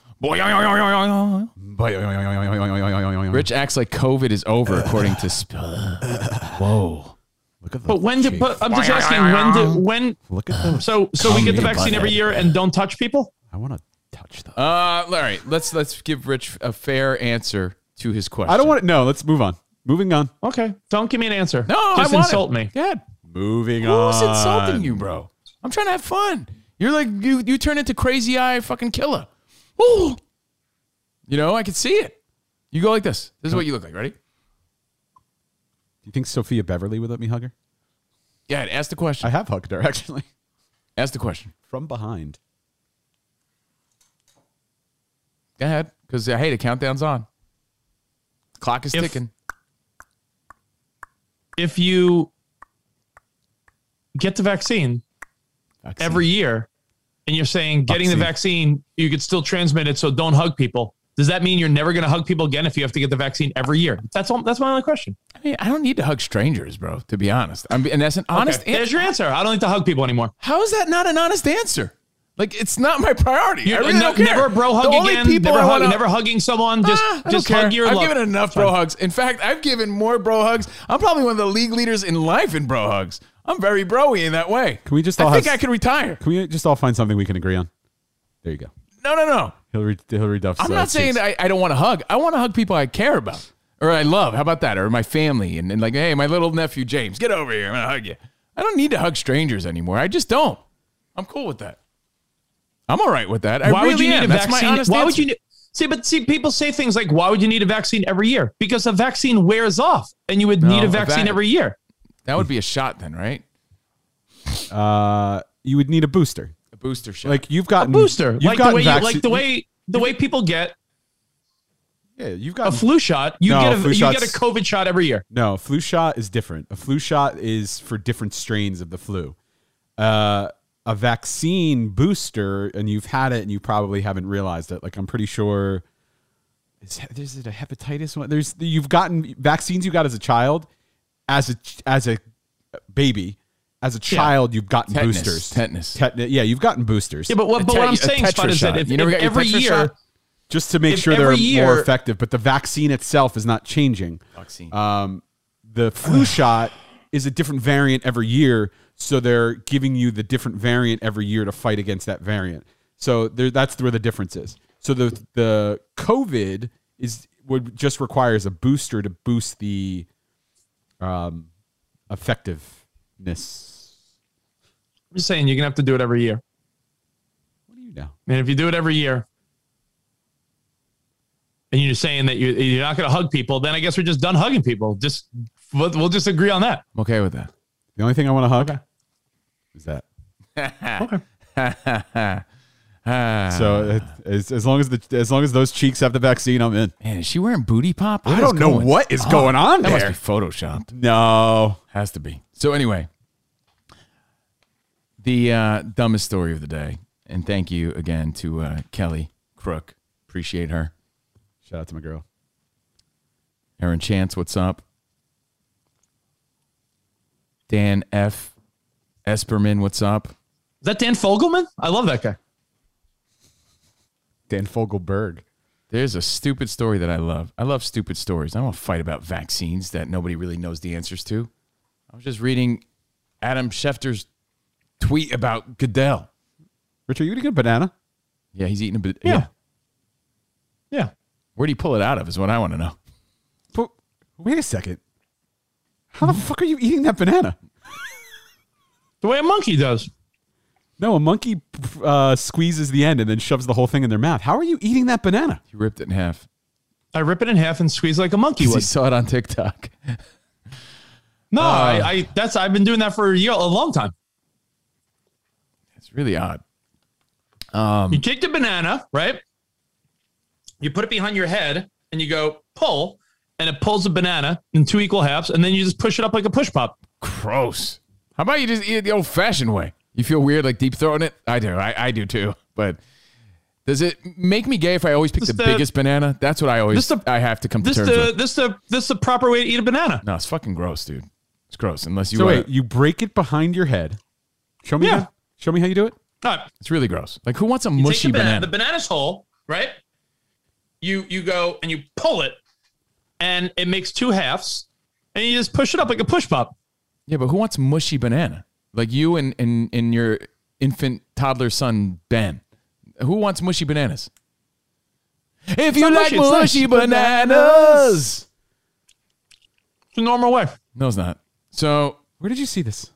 Rich acts like COVID is over, according to. Sp- (laughs) Whoa. Look at the But when did? cheek. But I'm just asking when did when? Look at those. So so we get the vaccine here, every year and don't touch people. I want to touch them. Uh, all right. Let's let's give Rich a fair answer to his question. I don't want to. No, let's move on. Moving on. Okay, don't give me an answer. No, just I want insult it. me. Yeah. Moving on. Who's insulting you, bro? I'm trying to have fun. You're like you. You turn into crazy eye fucking killer. Ooh. You know, I can see it. You go like this. This is what you look like. Ready? Do you think Sophia Beverly would let me hug her? Yeah. Ask the question. I have hugged her actually (laughs) Ask the question. from behind. Go ahead, because hey, the countdown's on. Clock is If- ticking. If you get the vaccine Vaccine. every year, and you're saying getting the vaccine, you could still transmit it, so don't hug people. Does that mean you're never going to hug people again if you have to get the vaccine every year? That's all. That's my only question. I mean, I don't need to hug strangers, bro. To be honest, I'm, and that's an honest Okay, There's your answer. I don't need to hug people anymore. How is that not an honest answer? Like it's not my priority. You're really no- don't care. never bro hug The only again. people Never, hug, wanna- never hugging someone. Just Ah, just care. hug your. I've love. given enough bro hugs. In fact, I've given more bro hugs. I'm probably one of the league leaders in life in bro hugs. I'm very broy in that way. Can we just all I think have- I could retire. Can we just all find something we can agree on? There you go. No, no, no. Hilary Hilary Duff's. I'm uh, not saying that I, I don't want to hug. I want to hug people I care about or I love. How about that? Or my family and, and like, hey, my little nephew James, get over here. I'm gonna hug you. I don't need to hug strangers anymore. I just don't. I'm cool with that. I'm all right with that. I why really would you need am. a That's my vaccine? honest Why would answer. you need? See, but see, people say things like, "Why would you need a vaccine every year?" Because a vaccine wears off, and you would No, need a a vaccine every year. That would be a shot then, right? Uh, you would need a booster. A booster shot. Like you've A gotten booster, You've like the gotten way you, like the way the way people get Yeah, you've got a flu shot. You No, get a flu you get a COVID shot every year. No, flu shot is different. A flu shot is for different strains of the flu. Uh, a vaccine booster, and you've had it, and you probably haven't realized it. Like I'm pretty sure. Is, is it a hepatitis one? There's you've gotten vaccines you got as a child, as a as a baby, as a child you've gotten Tetanus, boosters. tetanus. Tetanus. Yeah, you've gotten boosters. Yeah, but what, A but what tet- I'm saying, Spud, is that if, You never if got your every year, shot? just to make if sure they're every more effective. But the vaccine itself is not changing. Vaccine. Um, the flu (sighs) shot is a different variant every year, so they're giving you the different variant every year to fight against that variant. So there, that's where the difference is. So the the COVID is would just requires a booster to boost the um, effectiveness. I'm just saying you're gonna have to do it every year. What do you know? And if you do it every year, and you're saying that you, you're not going to hug people, then I guess we're just done hugging people. Just we'll, we'll just agree on that. I'm okay with that. The only thing I want to hug Okay. is that. (laughs) Okay. (laughs) So it, as, as long as the as long as those cheeks have the vaccine, I'm in. Man, is she wearing booty pop? What I don't know going what is going on That there. must be photoshopped. No, Has to be. So anyway, the uh, dumbest story of the day, and thank you again to uh, Kelly Crook. Appreciate her. shout out to my girl. Aaron Chance, what's up? Dan F. Esperman, what's up? Is that Dan Fogelman? I love that guy. Dan Fogelberg. There's a stupid story that I love. I love stupid stories. I don't want to fight about vaccines that nobody really knows the answers to. I was just reading Adam Schefter's tweet about Goodell. Rich, are you eating a banana? Yeah, he's eating a bit. Yeah. Yeah. Where'd he pull it out of is what I want to know. But wait a second. How the fuck are you eating that banana? The way a monkey does. No, a monkey uh, squeezes the end and then shoves the whole thing in their mouth. How are you eating that banana? He ripped it in half. I rip it in half and squeeze like a monkey (laughs) He would. saw it on TikTok. No, I, I that's I've been doing that for a year, a long time. It's really odd. You take the banana, right? You put it behind your head and you go pull, and it pulls the banana in two equal halves, and then you just push it up like a push pop. Gross. How about you just eat it the old fashioned way? You feel weird like deep throating it? I do. I, I do too. But does it make me gay if I always pick the, the- biggest banana? That's what I always This the- I have to come to terms the with. this the this the proper way to eat a banana. No, it's fucking gross, dude. It's gross. Unless you So uh, wait, you break it behind your head. Show me. Yeah. the- show me how you do it. All right. It's really gross. Like who wants a You take mushy the banana, banana? The banana's whole, right? You you go and you pull it, and it makes two halves, and you just push it up like a push pop. Yeah, but who wants mushy banana? Like you and and, and your infant toddler son Ben. Who wants mushy bananas? If you like mushy, it's nice. mushy bananas. It's a normal way. No, it's not. So Where did you see this?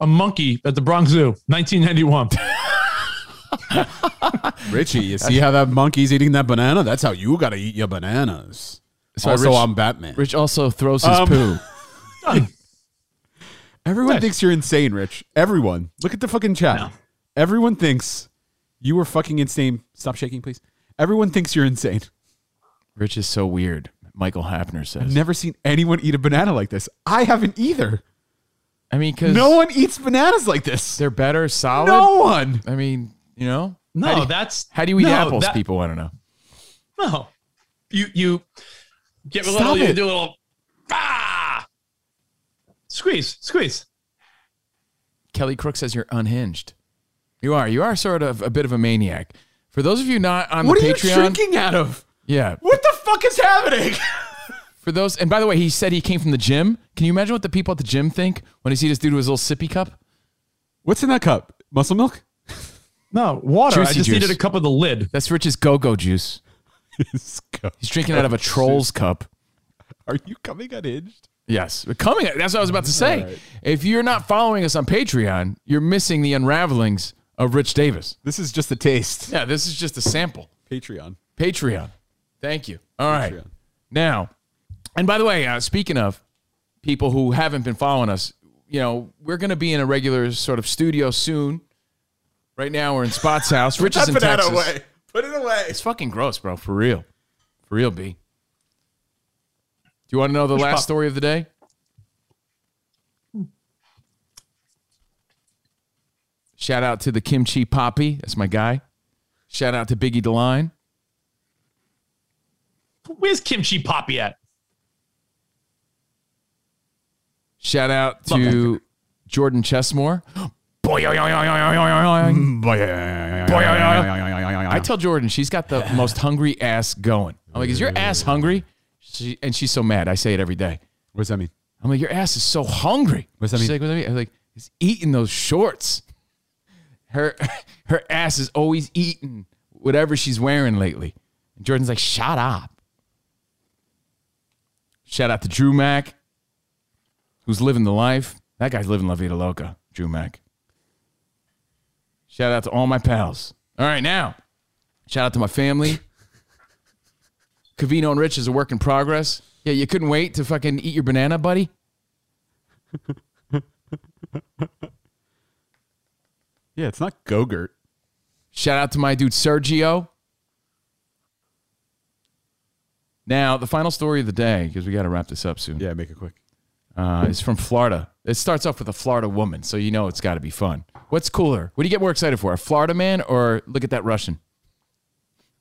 A monkey at the Bronx Zoo, 1991. (laughs) Richie, you see how that monkey's eating that banana? That's how you gotta eat your bananas. So also, Rich- I'm Batman. Rich also throws his Um, poo. (laughs) Everyone Nice. thinks you're insane, Rich. Everyone. Look at the fucking chat. No. Everyone thinks you were fucking insane. Stop shaking, please. Everyone thinks you're insane. Rich is so weird. Michael Hapner says. I've never seen anyone eat a banana like this. I haven't either. I mean, because No one eats bananas like this. they're better, solid. No one. I mean, you know. No, How you- that's How do you eat no, apples? that- people want to know. No, you you get a Stop little. You it. do a little. Squeeze, squeeze. Kelly Crook says you're unhinged. You are. You are sort of a bit of a maniac. For those of you not on What the are you drinking out of? yeah. What the fuck is happening? (laughs) For those, and by the way, he said he came from the gym. Can you imagine what the people at the gym think when they see this dude with his little sippy cup? What's in that cup? Muscle milk? No water. I just juice. needed a cup of the lid. That's Rich's go-go juice. (laughs) He's drinking out of a troll's cup. Are you coming unhinged? Yes, coming. That's what I was about to say. Right. If you're not following us on Patreon, you're missing the unravelings of Rich Davis. This is just a taste. Yeah, this is just a sample. Patreon. Patreon. Thank you. All right. Patreon. Now, and by the way, uh, speaking of people who haven't been following us, you know, we're going to be in a regular sort of studio soon. Right now, we're in Spot's house. (laughs) Rich is in Texas. Put it away. It's fucking gross, bro. For real. For real, B. Do you want to know the last story of the day? Shout out to the Kimchi Poppy. That's my guy. Shout out to Biggie DeLine. Where's Kimchi Poppy at? Shout out to Jordan Chessmore. I tell Jordan she's got the most hungry ass going. I'm like, is your ass hungry? She, and she's so mad. I say it every day. What does that mean? I'm like, your ass is so hungry. What's that mean? She's mean? like, what does that mean? I'm like, he's eating those shorts. Her (laughs) her ass is always eating whatever she's wearing lately. And Jordan's like, shut up. Shout out to Drew Mack, who's living the life. That guy's living La Vida Loca, Drew Mack. Shout out to all my pals. All right, now, shout out to my family. Cavino and Rich is a work in progress. Yeah, you couldn't wait to fucking eat your banana, buddy? (laughs) Yeah, it's not Gogurt. Shout out to my dude Sergio. Now, the final story of the day, because we got to wrap this up soon, Yeah, make it quick. uh, is from Florida. It starts off with a Florida woman, so you know it's got to be fun. What's cooler? What do you get more excited for, a Florida man or look at that Russian?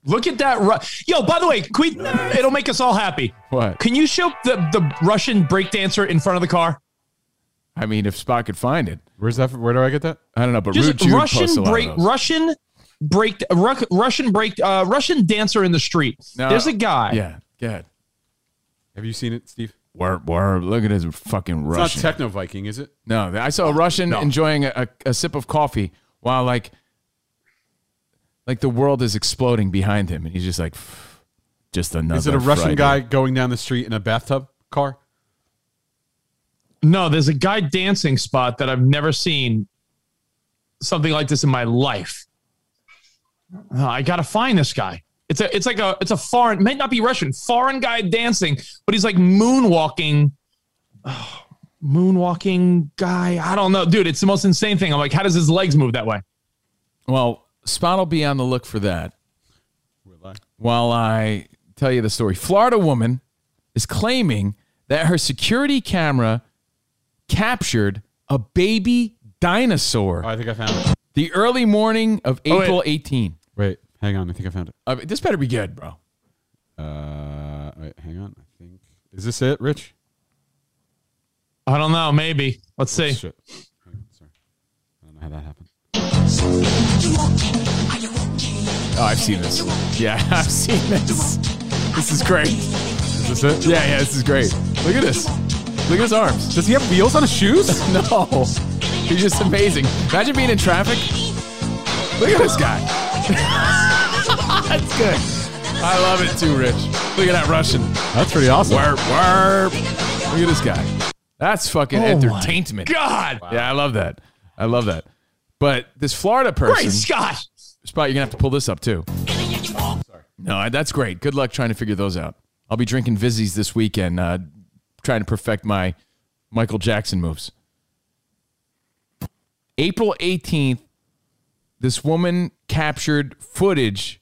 Look at that. Ru- Yo, by the way, we, it'll make us all happy. What? Can you show the, the Russian breakdancer in front of the car? I mean, if Spot could find it, Where's that? Where do I get that? I don't know. But Just Rude Jude posts a Russian lot of break. Russian break, Ru- Russian break, uh, Russian dancer in the street. No. There's a guy. Yeah, good. Have you seen it, Steve? Word, word. Look at his fucking It's Russian. not Techno Viking, is it? No, I saw a Russian No. enjoying a, a, a sip of coffee while like like the world is exploding behind him, and he's just like, just another. Is it a Russian Friday." guy going down the street in a bathtub car? No, there's a guy dancing spot that I've never seen something like this in my life. Uh, I gotta find this guy. It's a it's like a it's a foreign may not be Russian foreign guy dancing, but he's like moonwalking. Oh, (sighs) moonwalking guy. I don't know, dude. It's the most insane thing. I'm like, how does his legs move that way? Well, Spot will be on the look for that I? while I tell you the story. Florida woman is claiming that her security camera captured a baby dinosaur Oh, I think I found it. the early morning of Oh, wait. April 18. Wait, hang on. I think I found it. Uh, this better be good, bro. Uh, wait, hang on. I think is this it, Rich? I don't know. Maybe. Let's see. Shit. Hang on, sorry. had that happen. Oh, I've seen this. Yeah, (laughs) I've seen this. This is great. Is this it? Yeah, yeah, this is great. Look at this. Look at his arms. Does he have wheels on his shoes? (laughs) No. He's just amazing. Imagine being in traffic. Look at this guy. (laughs) That's good. I love it too, Rich. Look at that Russian. That's pretty awesome. Warp, warp. Look at this guy. That's fucking Oh entertainment. God. Yeah, I love that. I love that. But this Florida person, Great Scott. Spot, you're gonna have to pull this up too. No, that's great. Good luck trying to figure those out. I'll be drinking Vizzies this weekend, uh, trying to perfect my Michael Jackson moves. April 18th, this woman captured footage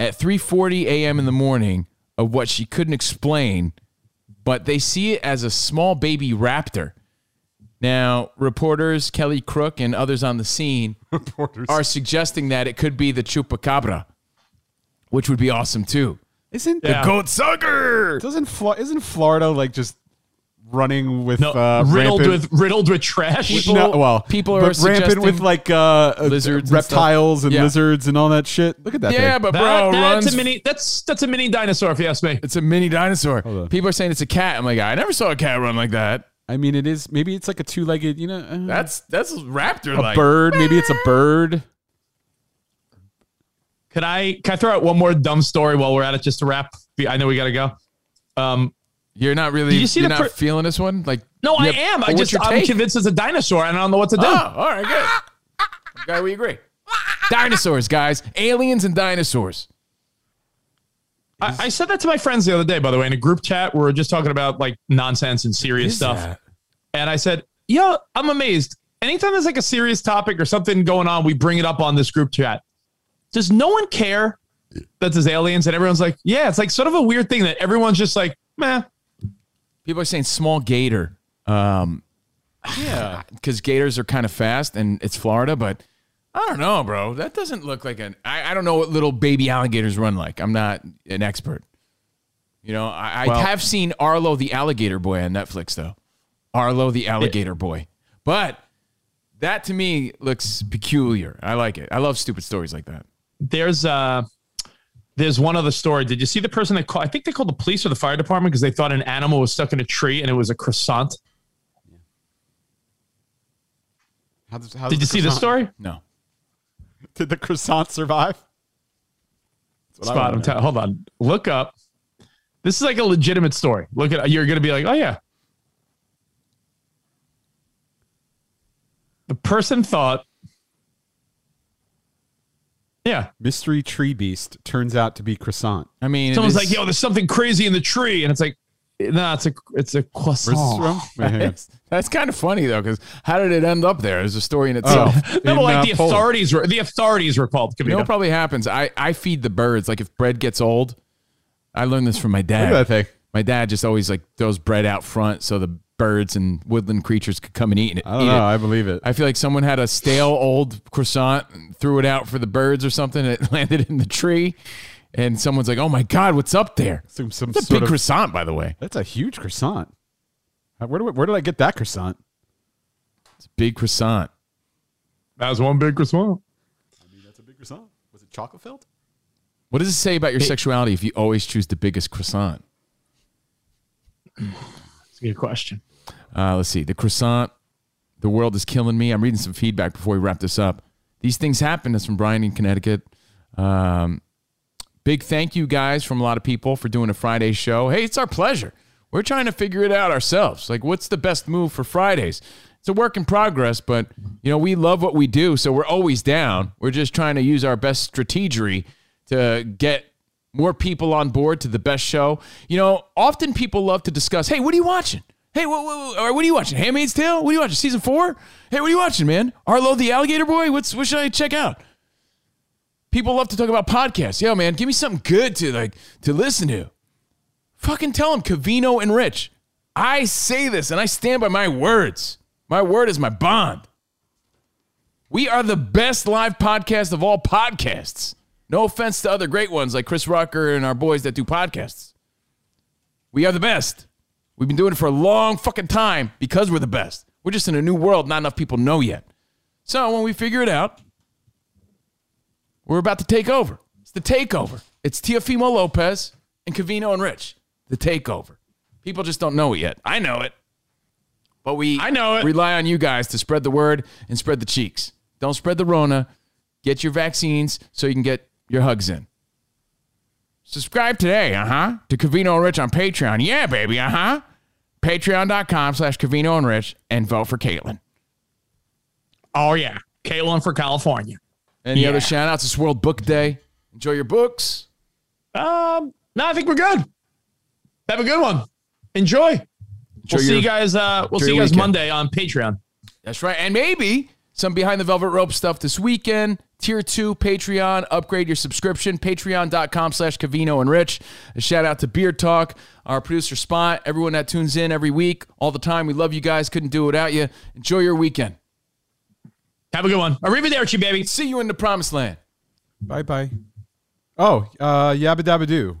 at 3:40 a.m. in the morning of what she couldn't explain, but they see it as a small baby raptor. Now, reporters Kelly Crook and others on the scene (laughs) are suggesting that it could be the chupacabra, which would be awesome too. Isn't The goat sucker. doesn't Flo- isn't Florida like just running with No, uh, riddled rampant- with riddled with trash. People- no, well, people are but rampant with like uh, uh, lizards and reptiles and, stuff. Yeah. lizards and all that shit. Look at that. Yeah, thing. but That- bro, that's runs. a mini. That's that's a mini dinosaur, if you ask me. it's a mini dinosaur. People are saying it's a cat. I'm like, I never saw a cat run like that. I mean, it is maybe it's like a two-legged, you know, uh, That's that's raptor a bird. Maybe it's a bird. Could I can I throw out one more dumb story while we're at it, just to wrap? I know we got to go. Um, You're not really. Did you see you're the not per- feeling this one? Like, no, you I have- am. I just I'm take? convinced it's a dinosaur, and I don't know what to do. Oh, all right, good. (laughs) Okay, we agree. Dinosaurs, guys. Aliens and dinosaurs. I, I said that to my friends the other day, by the way, in a group chat. We were just talking about like nonsense and serious stuff, that? and I said, yo, I'm amazed. Anytime there's like a serious topic or something going on, we bring it up on this group chat. Does no one care that there's aliens?" And everyone's like, "Yeah." It's like sort of a weird thing that everyone's just like, "Meh." People are saying small gator. Um, Yeah. (sighs) because gators are kind of fast and it's Florida, but I don't know, bro. That doesn't look like an. I, I don't know what little baby alligators run like. I'm not an expert. You know, I, I Well- have seen Arlo the alligator boy on Netflix though. Arlo the alligator boy, but that to me looks peculiar. I like it. I love stupid stories like that. there's uh there's one other story. Did you see the person that called? I think they called the police or the fire department because they thought an animal was stuck in a tree and it was a croissant. How does, how Did you does see the story? No, Did the croissant survive? That's what I Spot. I'm know. telling. Hold on. Look up. This is like a legitimate story. Look at. You're gonna be like, oh yeah. The person thought. Yeah. Mystery tree beast turns out to be croissant. I mean, Someone's is- like, yo, there's something crazy in the tree, and it's like, no, it's a it's a croissant. from? Wait, hang on. That's, that's kind of funny though, because how did it end up there? There's a story in itself. No, In, but (laughs) like uh, the Poland. authorities were the authorities were called. You know what probably happens? I, I feed the birds. Like if bread gets old, I learned this from my Look dad. at that thing. My dad just always like throws bread out front so the birds and woodland creatures could come and eat it. I don't know. it. I believe it. I feel like someone had a stale old croissant, and threw it out for the birds or something. And it (laughs) landed in the tree, and someone's like, "Oh my god, what's up there?" Some, some It's a sort big of, croissant, by the way. That's a huge croissant. Where, do I, where did I get that croissant? It's a big croissant. That was one big croissant. I mean, that's a big croissant. Was it chocolate filled? What does it say about your sexuality if you always choose the biggest croissant? That's a good question. Uh, let's see. The croissant. The world is killing me. I'm reading some feedback before we wrap this up. These things happen. That's from Brian in Connecticut. Um, big thank you guys from a lot of people for doing a Friday show. Hey, it's our pleasure. We're trying to figure it out ourselves. Like, what's the best move for Fridays? It's a work in progress, but you know we love what we do, so we're always down. We're just trying to use our best strategery to get more people on board to the best show. You know, often people love to discuss, "Hey, what are you watching? Hey, what, what, what are you watching? Handmaid's Tale? What are you watching? Season four? Hey, what are you watching, man? Arlo the Alligator Boy? What's what should I check out?" People love to talk about podcasts. Yo, man, give me something good to like to listen to. Fucking tell them, Cavino and Rich. I say this and I stand by my words. My word is my bond. We are the best live podcast of all podcasts. No offense to other great ones like Chris Rucker and our boys that do podcasts. We are the best. We've been doing it for a long fucking time because we're the best. We're just in a new world not enough people know yet. So when we figure it out, we're about to take over. It's the takeover. It's Tiafimo Lopez and Cavino and Rich. The takeover. People just don't know it yet. I know it. But we I know it. rely on you guys to spread the word and spread the cheeks. Don't spread the Rona. Get your vaccines so you can get your hugs in. Subscribe today, uh huh, to Cavino and Rich on Patreon. Yeah, baby, uh huh. Patreon.com slash Cavino and Rich and vote for Caitlyn. Oh yeah, Caitlyn for California. Any Yeah. other shout outs? It's World Book Day. Enjoy your books. Um, no, I think we're good. Have a good one. Enjoy. Enjoy we'll see you guys. Uh, we'll see you guys weekend. Monday on Patreon. That's right. And maybe some behind the velvet rope stuff this weekend. Tier two Patreon. Upgrade your subscription. Patreon.com slash Cavino and Rich. A shout out to Beard Talk, our producer Spot, everyone that tunes in every week, all the time. We love you guys. Couldn't do it without you. Enjoy your weekend. Have a good one. Arrivederci, baby. See you in the promised land. Bye bye. Oh, uh, yabba dabba doo.